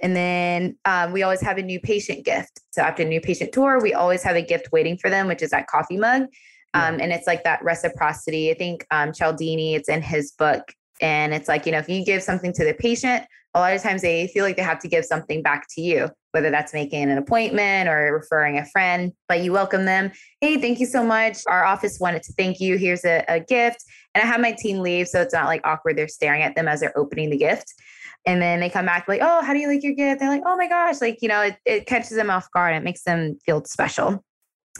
And then um, we always have a new patient gift. So after a new patient tour, we always have a gift waiting for them, which is that coffee mug. Um, and it's like that reciprocity. I think um, Cialdini, it's in his book. And it's like, you know, if you give something to the patient, a lot of times they feel like they have to give something back to you whether that's making an appointment or referring a friend, but you welcome them. Hey, thank you so much. Our office wanted to thank you. Here's a, a gift. And I have my team leave. So it's not like awkward. They're staring at them as they're opening the gift. And then they come back like, oh, how do you like your gift? They're like, oh my gosh. Like, you know, it, it catches them off guard. It makes them feel special.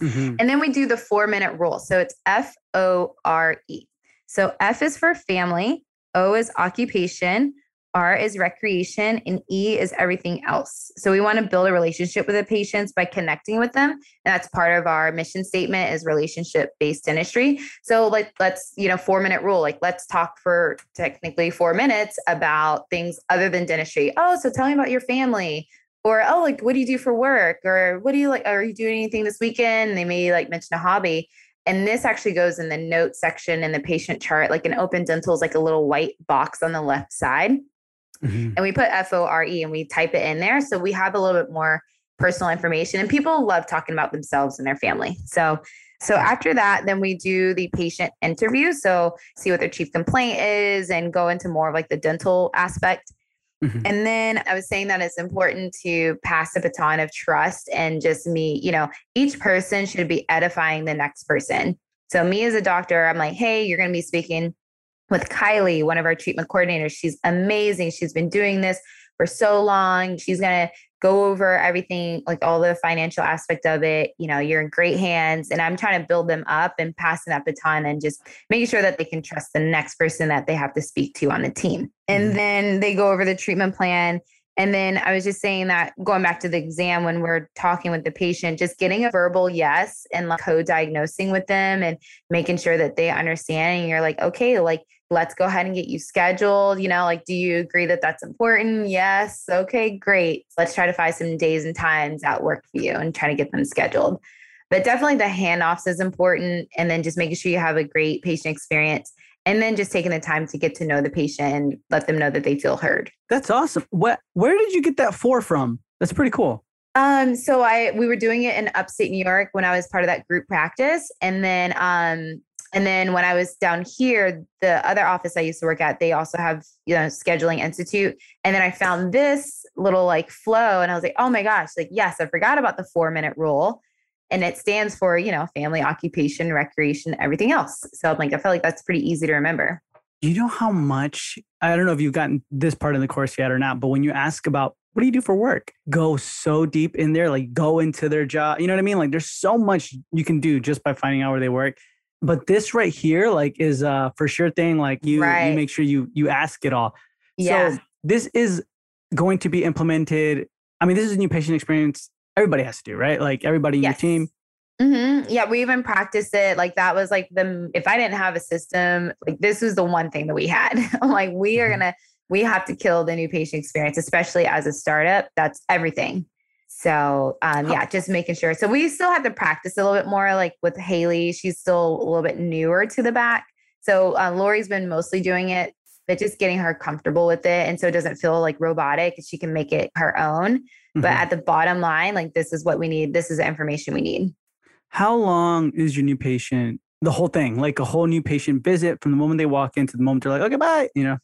Mm-hmm. And then we do the four minute rule. So it's F O R E. So F is for family, O is occupation, R is recreation, and E is everything else. So we want to build a relationship with the patients by connecting with them. And that's part of our mission statement is relationship based dentistry. So like let's, you know, four minute rule. Like let's talk for technically four minutes about things other than dentistry. Oh, so tell me about your family. Or oh, like what do you do for work? Or what do you like? Are you doing anything this weekend? They may like mention a hobby. And this actually goes in the note section in the patient chart. Like an Open Dental is like a little white box on the left side. Mm-hmm. And we put F O R E and we type it in there. So we have a little bit more personal information and people love talking about themselves and their family. So so after that, then we do the patient interview. So see what their chief complaint is and go into more of like the dental aspect. Mm-hmm. And then I was saying that it's important to pass the baton of trust and just me, you know, each person should be edifying the next person. So, me as a doctor, I'm like, hey, you're going to be speaking with Kylie, one of our treatment coordinators. She's amazing. She's been doing this for so long. She's going to go over everything, like all the financial aspect of it. You know, you're in great hands. And I'm trying to build them up and passing that baton and just making sure that they can trust the next person that they have to speak to on the team. And mm-hmm. then they go over the treatment plan. And then I was just saying that going back to the exam when we're talking with the patient, just getting a verbal yes and like co-diagnosing with them and making sure that they understand. And you're like, okay, like let's go ahead and get you scheduled. You know, like, do you agree that that's important? Yes. Okay, great. Let's try to find some days and times that work for you and try to get them scheduled. But definitely the handoffs is important. And then just making sure you have a great patient experience. And then just taking the time to get to know the patient and let them know that they feel heard. That's awesome. What where did you get that four from? That's pretty cool. Um, so I we were doing it in upstate New York when I was part of that group practice. And then um and then when I was down here, the other office I used to work at, they also have, you know, scheduling institute. And then I found this little like flow and I was like, oh my gosh, like, yes, I forgot about the four minute rule. And it stands for, you know, family, occupation, recreation, everything else. So I'm like, I felt like that's pretty easy to remember. You know how much, I don't know if you've gotten this part in the course yet or not, but when you ask about what do you do for work? Go so deep in there, like go into their job. You know what I mean? Like there's so much you can do just by finding out where they work but this right here like is uh for sure thing like you right. you make sure you you ask it all yeah. so this is going to be implemented i mean this is a new patient experience everybody has to do right like everybody in yes. your team Mm-hmm. Yeah, we even practiced it. Like that was like the if I didn't have a system, like this was the one thing that we had. I'm like, we are mm-hmm. gonna we have to kill the new patient experience, especially as a startup. That's everything. So um, yeah, just making sure. So we still have to practice a little bit more. Like with Haley, she's still a little bit newer to the back. So uh, Lori's been mostly doing it, but just getting her comfortable with it, and so it doesn't feel like robotic. She can make it her own. Mm-hmm. But at the bottom line, like this is what we need. This is the information we need. How long is your new patient? The whole thing, like a whole new patient visit from the moment they walk in to the moment they're like, okay, bye. You know.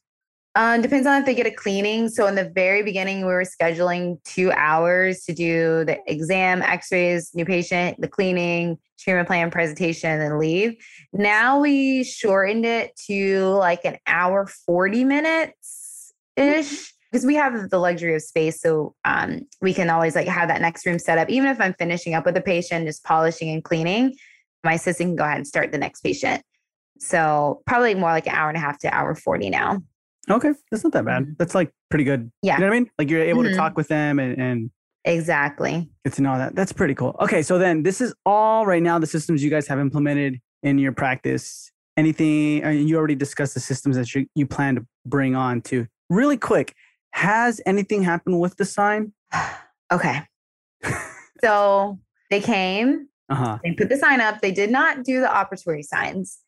Um, depends on if they get a cleaning. So in the very beginning, we were scheduling two hours to do the exam, X-rays, new patient, the cleaning, treatment plan, presentation, and leave. Now we shortened it to like an hour, forty minutes ish. Because we have the luxury of space, so um, we can always like have that next room set up. Even if I'm finishing up with a patient, just polishing and cleaning, my assistant can go ahead and start the next patient. So probably more like an hour and a half to hour 40 now. Okay, that's not that bad. Mm-hmm. That's like pretty good. Yeah, you know what I mean. Like you're able mm-hmm. to talk with them and, and exactly get to know that. That's pretty cool. Okay, so then this is all right now the systems you guys have implemented in your practice. Anything? I mean, you already discussed the systems that you, you plan to bring on to. Really quick, has anything happened with the sign? okay. so they came. Uh-huh. They put the sign up. They did not do the operatory signs.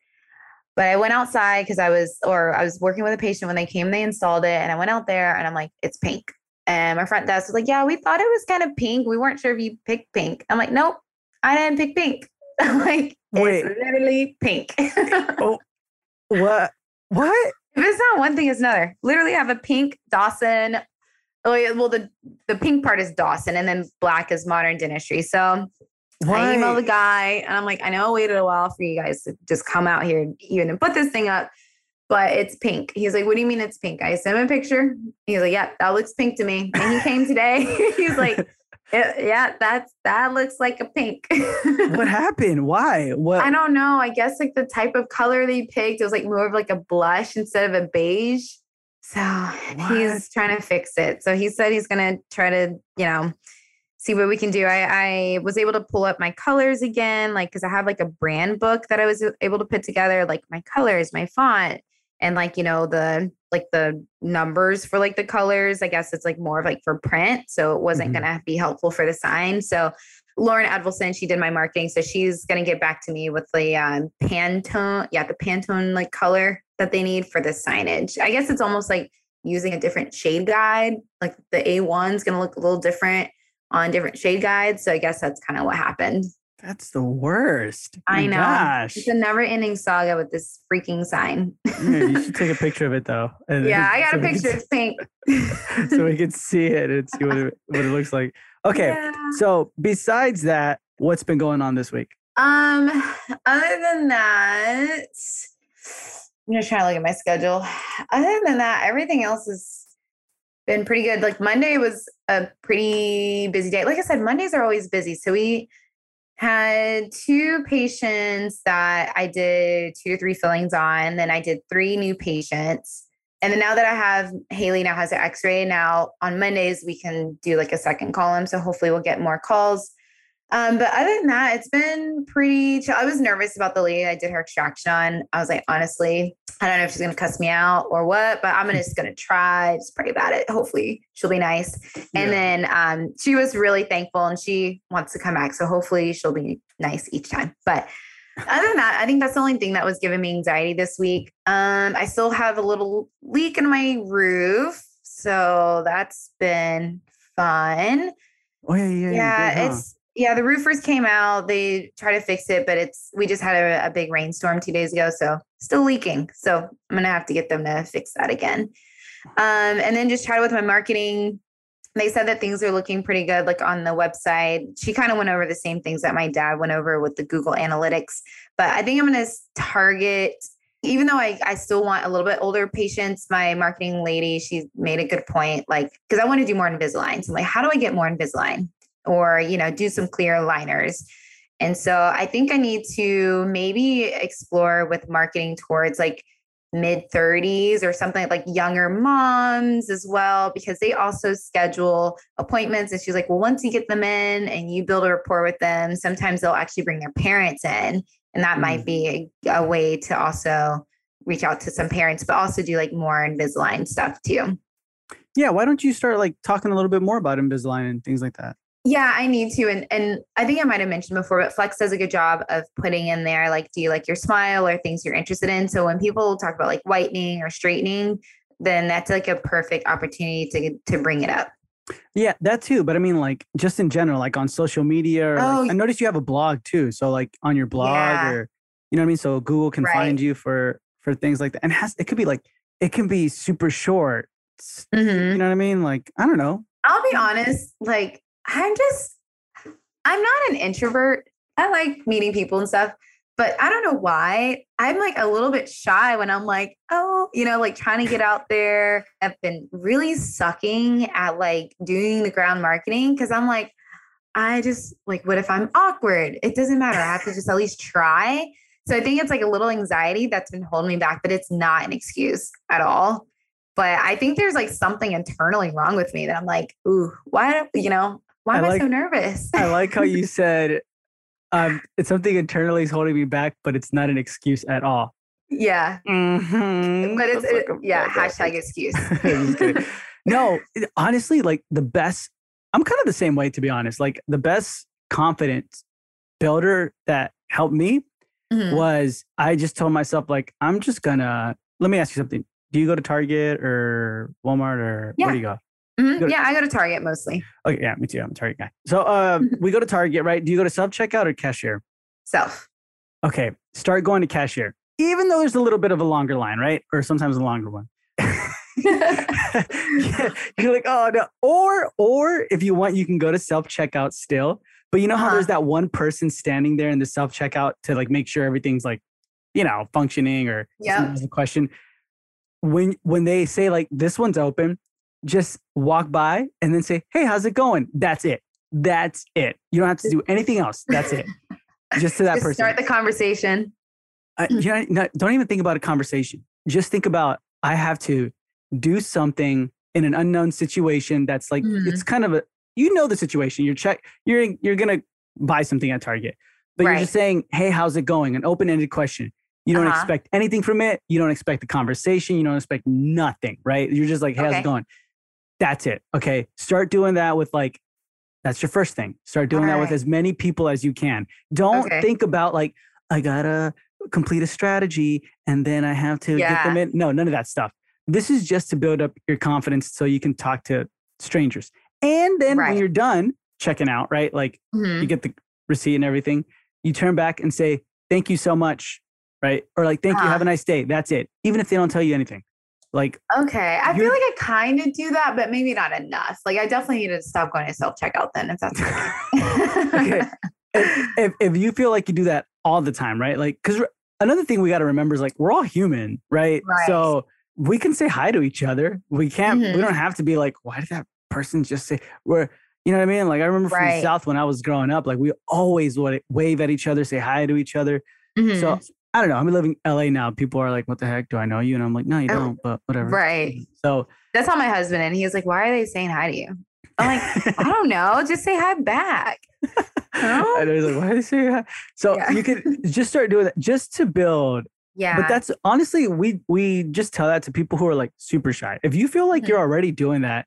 But I went outside because I was, or I was working with a patient when they came, they installed it, and I went out there and I'm like, it's pink. And my front desk was like, yeah, we thought it was kind of pink. We weren't sure if you picked pink. I'm like, nope, I didn't pick pink. I'm like, Wait. it's literally pink. oh, what? What? If it's not one thing, it's another. Literally have a pink Dawson. Oh, yeah, well, the the pink part is Dawson, and then black is modern dentistry. So I email the guy and I'm like, I know I waited a while for you guys to just come out here even and put this thing up, but it's pink. He's like, What do you mean it's pink? I sent him a picture. He's like, Yeah, that looks pink to me. And he came today. He's like, yeah, that's that looks like a pink. what happened? Why? What? I don't know. I guess like the type of color they picked, it was like more of like a blush instead of a beige. So what? he's trying to fix it. So he said he's gonna try to, you know, see what we can do. I, I was able to pull up my colors again, like because I have like a brand book that I was uh, able to put together, like my colors, my font, and like you know the like the numbers for like the colors. I guess it's like more of like for print, so it wasn't mm-hmm. gonna be helpful for the sign. So Lauren Edvilson, she did my marketing, so she's gonna get back to me with the um, Pantone, yeah, the Pantone like color that they need for the signage. I guess it's almost like using a different shade guide. Like the A1 is gonna look a little different on different shade guides. So I guess that's kind of what happened. That's the worst. I My know. Gosh. It's a never ending saga with this freaking sign. Yeah, you should take a picture of it though. and- yeah, I got so a picture. It's pink. s- so we can see it and see what it, what it looks like. Okay. Yeah. So besides that, what's been going on this week? Um, other than that, I'm just trying to look at my schedule. Other than that, everything else has been pretty good. Like Monday was a pretty busy day. Like I said, Mondays are always busy. So we had two patients that I did two or three fillings on. Then I did three new patients. And then now that I have Haley now has an x-ray, now on Mondays we can do like a second column. So hopefully we'll get more calls. Um, but other than that, it's been pretty chill. I was nervous about the lady I did her extraction on. I was like, honestly, I don't know if she's gonna cuss me out or what, but I'm just gonna try, just pray about it. Hopefully she'll be nice. And then um, she was really thankful and she wants to come back. So hopefully she'll be nice each time. But other than that, I think that's the only thing that was giving me anxiety this week. Um, I still have a little leak in my roof. So that's been fun. Oh yeah, yeah, Yeah, did, huh? it's yeah, the roofers came out. They try to fix it, but it's we just had a, a big rainstorm two days ago, so still leaking. So I'm gonna have to get them to fix that again. Um, and then just chatted with my marketing. They said that things are looking pretty good, like on the website. She kind of went over the same things that my dad went over with the Google Analytics. But I think I'm gonna target even though I, I still want a little bit older patients, my marketing lady, she made a good point, like, because I want to do more Invisalign. So I'm like, how do I get more Invisalign? Or, you know, do some clear aligners. And so I think I need to maybe explore with marketing towards like mid 30s or something like younger moms as well, because they also schedule appointments. And she's like, well, once you get them in and you build a rapport with them, sometimes they'll actually bring their parents in. And that might be a, a way to also reach out to some parents, but also do like more Invisalign stuff too. Yeah, why don't you start like talking a little bit more about Invisalign and things like that? Yeah, I need to. And and I think I might have mentioned before, but Flex does a good job of putting in there like, do you like your smile or things you're interested in? So when people talk about like whitening or straightening, then that's like a perfect opportunity to to bring it up. Yeah, that too. But I mean, like just in general, like on social media. Or, Oh, like, I noticed you have a blog too. So like on your blog, Yeah. or you know what I mean. So Google can find you for for things like that, and it has it could be like it can be super short. Mhm. You know what I mean? Like I don't know. I'll be honest, like I'm just I'm not an introvert. I like meeting people and stuff, but I don't know why. I'm like a little bit shy when I'm like, oh, you know, like trying to get out there. I've been really sucking at like doing the ground marketing because I'm like, I just like, what if I'm awkward? It doesn't matter. I have to just at least try. So I think it's like a little anxiety that's been holding me back, but it's not an excuse at all. But I think there's like something internally wrong with me that I'm like, ooh, why, don't you know, why am I like- so nervous? I like how you said um, it's something internally is holding me back, but it's not an excuse at all. yeah. Mhm. But it's, That's like yeah, hashtag excuse. No, it- honestly, like the best, I'm kind of the same way, to be honest. Like the best confidence builder that helped me Mhm. was I just told myself, like, I'm just gonna, let me ask you something. Do you go to Target or Walmart or Yeah. where do you go? Mhm. Good. Yeah, I go to Target mostly. Okay, yeah, me too. I'm a Target guy. So uh, we go to Target, right? Do you go to self checkout or cashier? Self. Okay, start going to cashier. Even though there's a little bit of a longer line, right? Or sometimes a longer one. Yeah, You're like, oh no. Or or if you want, you can go to self checkout still. But you know how Uh-huh. there's that one person standing there in the self checkout to like make sure everything's like, you know, functioning or yeah. a question. When when they say like this one's open, just walk by and then say, hey, how's it going? That's it. That's it. You don't have to do anything else. That's it. Just to that Just person. start the conversation. I, you know, no, don't even think about a conversation. Just think about I have to do something in an unknown situation that's like Mhm. it's kind of a you know the situation. You're check you're you're gonna buy something at Target, but you're just saying, hey, how's it going? An open ended question. You don't Uh-huh. expect anything from it. You don't expect the conversation. You don't expect nothing, right? You're just like, hey, how's it going? That's it. Okay. Start doing that with like, that's your first thing. Start doing that with as many people as you can. Don't Okay. think about like, I gotta complete a strategy and then I have to get them in. No, none of that stuff. This is just to build up your confidence so you can talk to strangers. And then when you're done checking out, right? Like Mhm. you get the receipt and everything, you turn back and say, thank you so much. Right. Or like, thank you. Uh-huh. Have a nice day. That's it. Even if they don't tell you anything. Like, Okay. I feel like I kind of do that, but maybe not enough. Like I definitely need to stop going to self checkout then if that's okay. okay. if, if, if you feel like you do that all the time, right? Like, because another thing we got to remember is like, we're all human, right? Right. So we can say hi to each other. We can't, Mhm. we don't have to be like, why did that person just say, we're, you know what I mean? Like, I remember from the South when I was growing up, like, we always would wave at each other, say hi to each other. Mhm. So I don't know. I'm living in LA now. People are like, what the heck? Do I know you? And I'm like, no, you Oh, don't, but whatever. right. So, That's how my husband and he was like, Why are they saying hi to you? I'm like, I don't know. Just say hi back. Huh? and I was like, why did they say hi? So Yeah. you could just start doing that just to build Yeah. But that's honestly, we we just tell that to people who are like super shy. If you feel like Mhm. you're already doing that,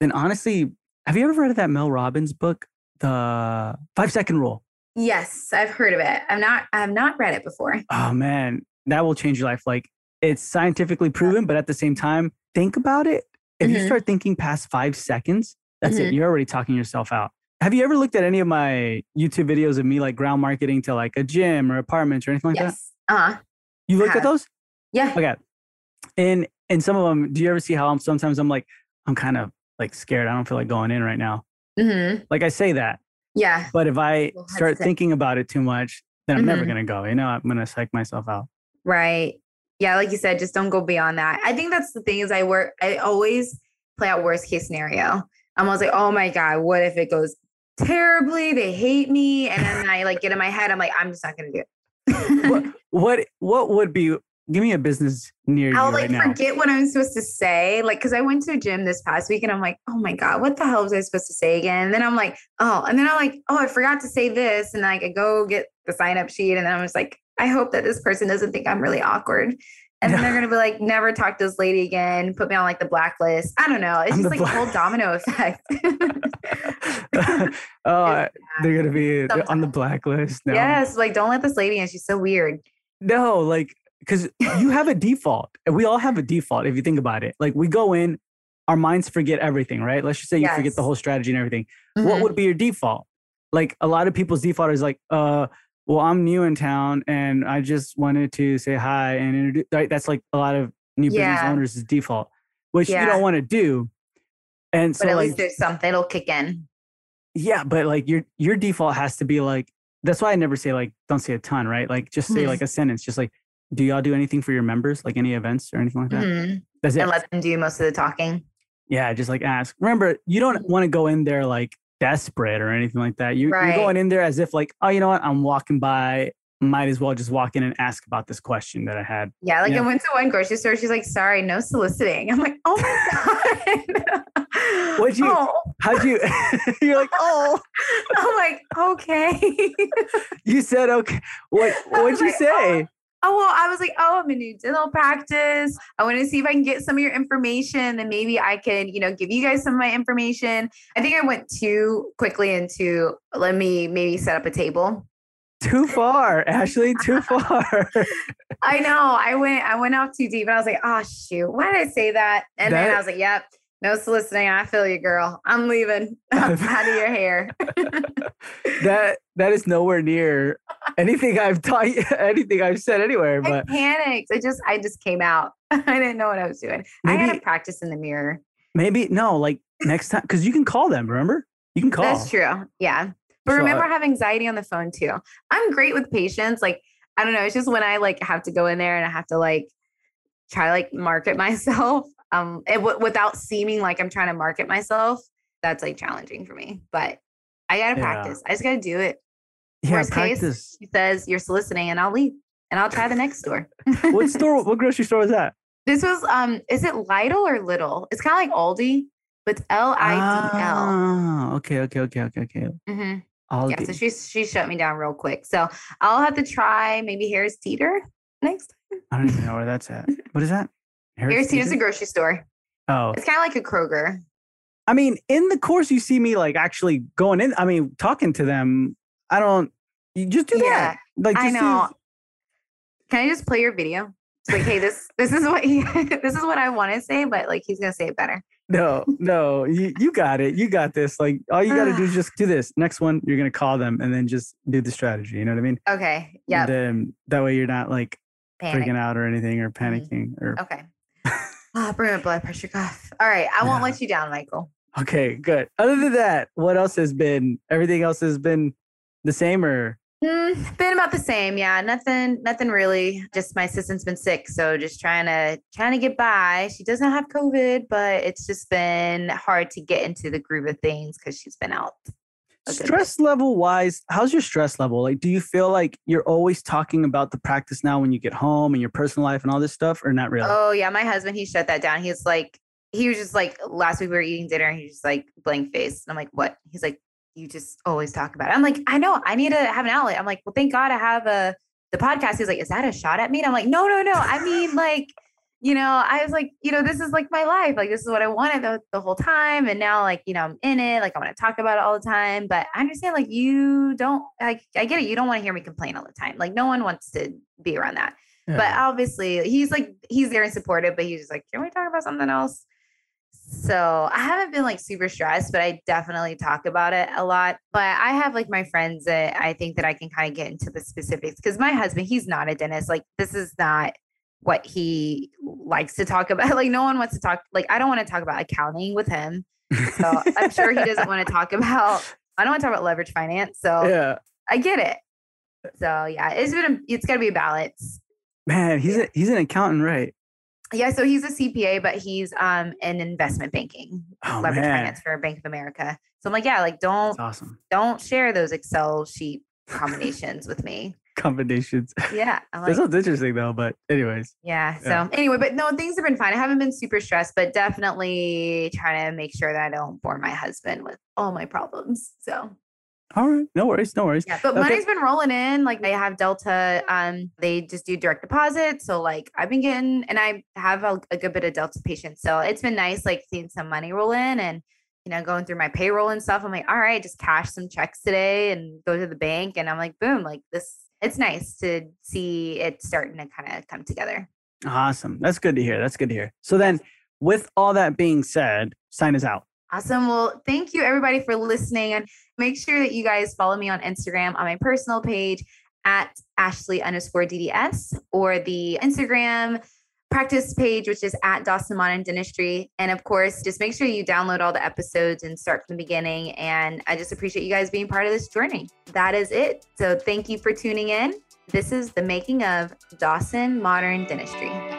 then honestly, have you ever read that Mel Robbins book, The Five Second Rule? Yes, I've heard of it. I'm not I've not read it before. Oh man, that will change your life. Like it's scientifically proven, but at the same time, think about it. If you Mhm. start thinking past five seconds, that's it. Mhm. You're already talking yourself out. Have you ever looked at any of my YouTube videos of me like ground marketing to like a gym or apartments or anything like that? yes. Uh-huh. You looked at those? Yeah. Okay. And and some of them, do you ever see how I'm sometimes I'm like, I'm kind of like scared. I don't feel like going in right now. hmm Like I say that, Yeah. but if I Well, start thinking about it too much, then I'm never Mhm. gonna go. You know, I'm gonna psych myself out. Right. Yeah, like you said, just don't go beyond that. I think that's the thing is I work I always play out worst case scenario. I'm always like, oh my God, what if it goes terribly? They hate me. And then I like get in my head, I'm like, I'm just not gonna do What it. what what would be? Give me a business near you I'll right like now. forget what I'm supposed to say. Like, cause I went to a gym this past week and I'm like, oh my God, what the hell was I supposed to say again? And then I'm like, oh, and then I'm like, oh, I forgot to say this. And like I go get the sign up sheet. And then I'm just like, I hope that this person doesn't think I'm really awkward. And then they're gonna be like, never talk to this lady again, put me on like the blacklist. I don't know. It's On just like a whole domino effect. oh, they're gonna be on the blacklist. No. Yes, like don't let this lady in. She's so weird. No, like because you have a default. We all have a default if you think about it. Like we go in, our minds forget everything, right? Let's just say you forget the whole strategy and everything. What Mhm. would be your default? Like a lot of people's default is like, uh, well, I'm new in town and I just wanted to say hi and introduce. Right? That's like a lot of new business Yeah. owners' default, which you don't want to do. And But so, at like, least there's something. It'll kick in. yeah, but like your your default has to be like. That's why I never say like don't say a ton, right? Like just say like a sentence, just like, do y'all do anything for your members, like any events or anything like that? Mhm. That's it. And let them do most of the talking. yeah, just like ask. Remember, you don't Mhm. want to go in there like desperate or anything like that. You, You're going in there as if like, oh, you know what? I'm walking by. Might as well just walk in and ask about this question that I had. Yeah, like. I went to one grocery store. She's like, "Sorry, no soliciting." I'm like, "Oh my god!" What'd you- Oh. How'd you? you're like, oh, I'm like, "Okay." you said okay. What? What'd you like, say? oh Oh, well, I was like, "Oh, I'm a new dental practice. I want to see if I can get some of your information, and maybe I can, you know, give you guys some of my information." I think I went too quickly into let me maybe set up a table. Too far, Ashley. Too far. I know. I went I went off too deep and I was like, oh shoot, why did I say that? And then I was like, yep, no soliciting. I feel you, girl. I'm leaving. I'm out of your hair. that that is nowhere near anything I've taught. you- Anything I've said anywhere. I But panicked. I just I just came out. I didn't know what I was doing. I had to practice in the mirror. maybe no. Like next time, because you can call them. Remember, you can call. That's true. Yeah. But So, remember uh, I have anxiety on the phone too. I'm great with patients. Like, I don't know. It's just when I like have to go in there and I have to like try to like market myself. Um, it, w- without seeming like I'm trying to market myself, that's like challenging for me. But I gotta Yeah. practice. I just gotta do it. Yeah, Worst case, practice. She says you're soliciting, and I'll leave, and I'll try the next store. what store? What grocery store was that? This was um, is it Lidl or Little? It's kind of like Aldi, but it's L I D L. Ah, okay, okay, okay, okay, okay. Mhm. Aldi. Yeah, so she she shut me down real quick. So I'll have to try maybe Harris Teeter next. I don't even know where that's at. What is that? Harris Teeter's a grocery store. Oh, It's kind of like a Kroger. I mean, in the course, you see me like actually going in. I mean, talking to them. I don't. You just do that. Like, I know. use- Can I just play your video? It's like, hey, this this is what he this is what I want to say, but like he's gonna say it better. no, no, you, you got it. You got this. Like all you got to do is just do this. Next one, you're gonna call them and then just do the strategy. You know what I mean? Okay. Yeah. Then that way you're not like Panic. freaking out or anything or Mhm. panicking or. Okay. Ah, bring my blood pressure cuff. All right. I won't let you down, Michael. Okay, good. Other than that, what else has been? Everything else has been the same or? Mm, been about the same, yeah. Nothing, nothing really. Just my assistant's been sick, so just trying to trying to get by. She doesn't have COVID, but it's just been hard to get into the groove of things because she's been out. Stress level wise, how's your stress level? Like, do you feel like you're always talking about the practice now when you get home and your personal life and all this stuff, or not really? Oh yeah, my husband he shut that down. He's like, he was just like last week we were eating dinner and he's just like blank face. And I'm like, what? He's like, you just always talk about it. I'm like, I know, I need to have an outlet. I'm like, well, thank God I have a the podcast. He's like, is that a shot at me? And I'm like, no, no, no. I mean, like, you know, I was like, you know, this is like my life. Like, this is what I wanted the, the whole time. And now, like, you know, I'm in it. Like, I want to talk about it all the time. But I understand, like, you don't, like, I get it. You don't want to hear me complain all the time. Like, no one wants to be around that. But obviously, he's like, he's there and supportive, but he's just like, can we talk about something else? So I haven't been like super stressed, but I definitely talk about it a lot. But I have like my friends that I think that I can kind of get into the specifics because my husband, he's not a dentist. Like, this is not what he likes to talk about. Like, no one wants to talk, like, I don't want to talk about accounting with him. So I'm sure he doesn't want to talk about, I don't want to talk about leverage finance. So yeah, I get it. So yeah, it's been, a, it's got to be a balance. man, he's a, he's an accountant, right? Yeah, so he's a CPA, but he's um in investment banking, Oh leverage man, finance for Bank of America. So I'm like, yeah, like don't that's awesome. don't share those Excel sheet combinations with me. Combinations. Yeah, I'm That interesting though. But anyways, yeah. So yeah. anyway, but no, things have been fine. I haven't been super stressed, but definitely trying to make sure that I don't bore my husband with all my problems. So all right, no worries, no worries. yeah, but Okay. money's been rolling in. Like they have Delta, um, they just do direct deposit. So like I've been getting, and I have a, a good bit of Delta patients. So it's been nice, like seeing some money roll in and you know going through my payroll and stuff. I'm like, all right, just cash some checks today and go to the bank, and I'm like, boom, like this. It's nice to see it starting to kind of come together. Awesome. That's good to hear. That's good to hear. So then, with all that being said, sign us out. Awesome. Well, thank you everybody for listening. And make sure that you guys follow me on Instagram on my personal page at Ashley underscore DDS or the Instagram practice page, which is at Dawson Modern Dentistry. And of course, just make sure you download all the episodes and start from the beginning. And I just appreciate you guys being part of this journey. That is it. So thank you for tuning in. This is the making of Dawson Modern Dentistry.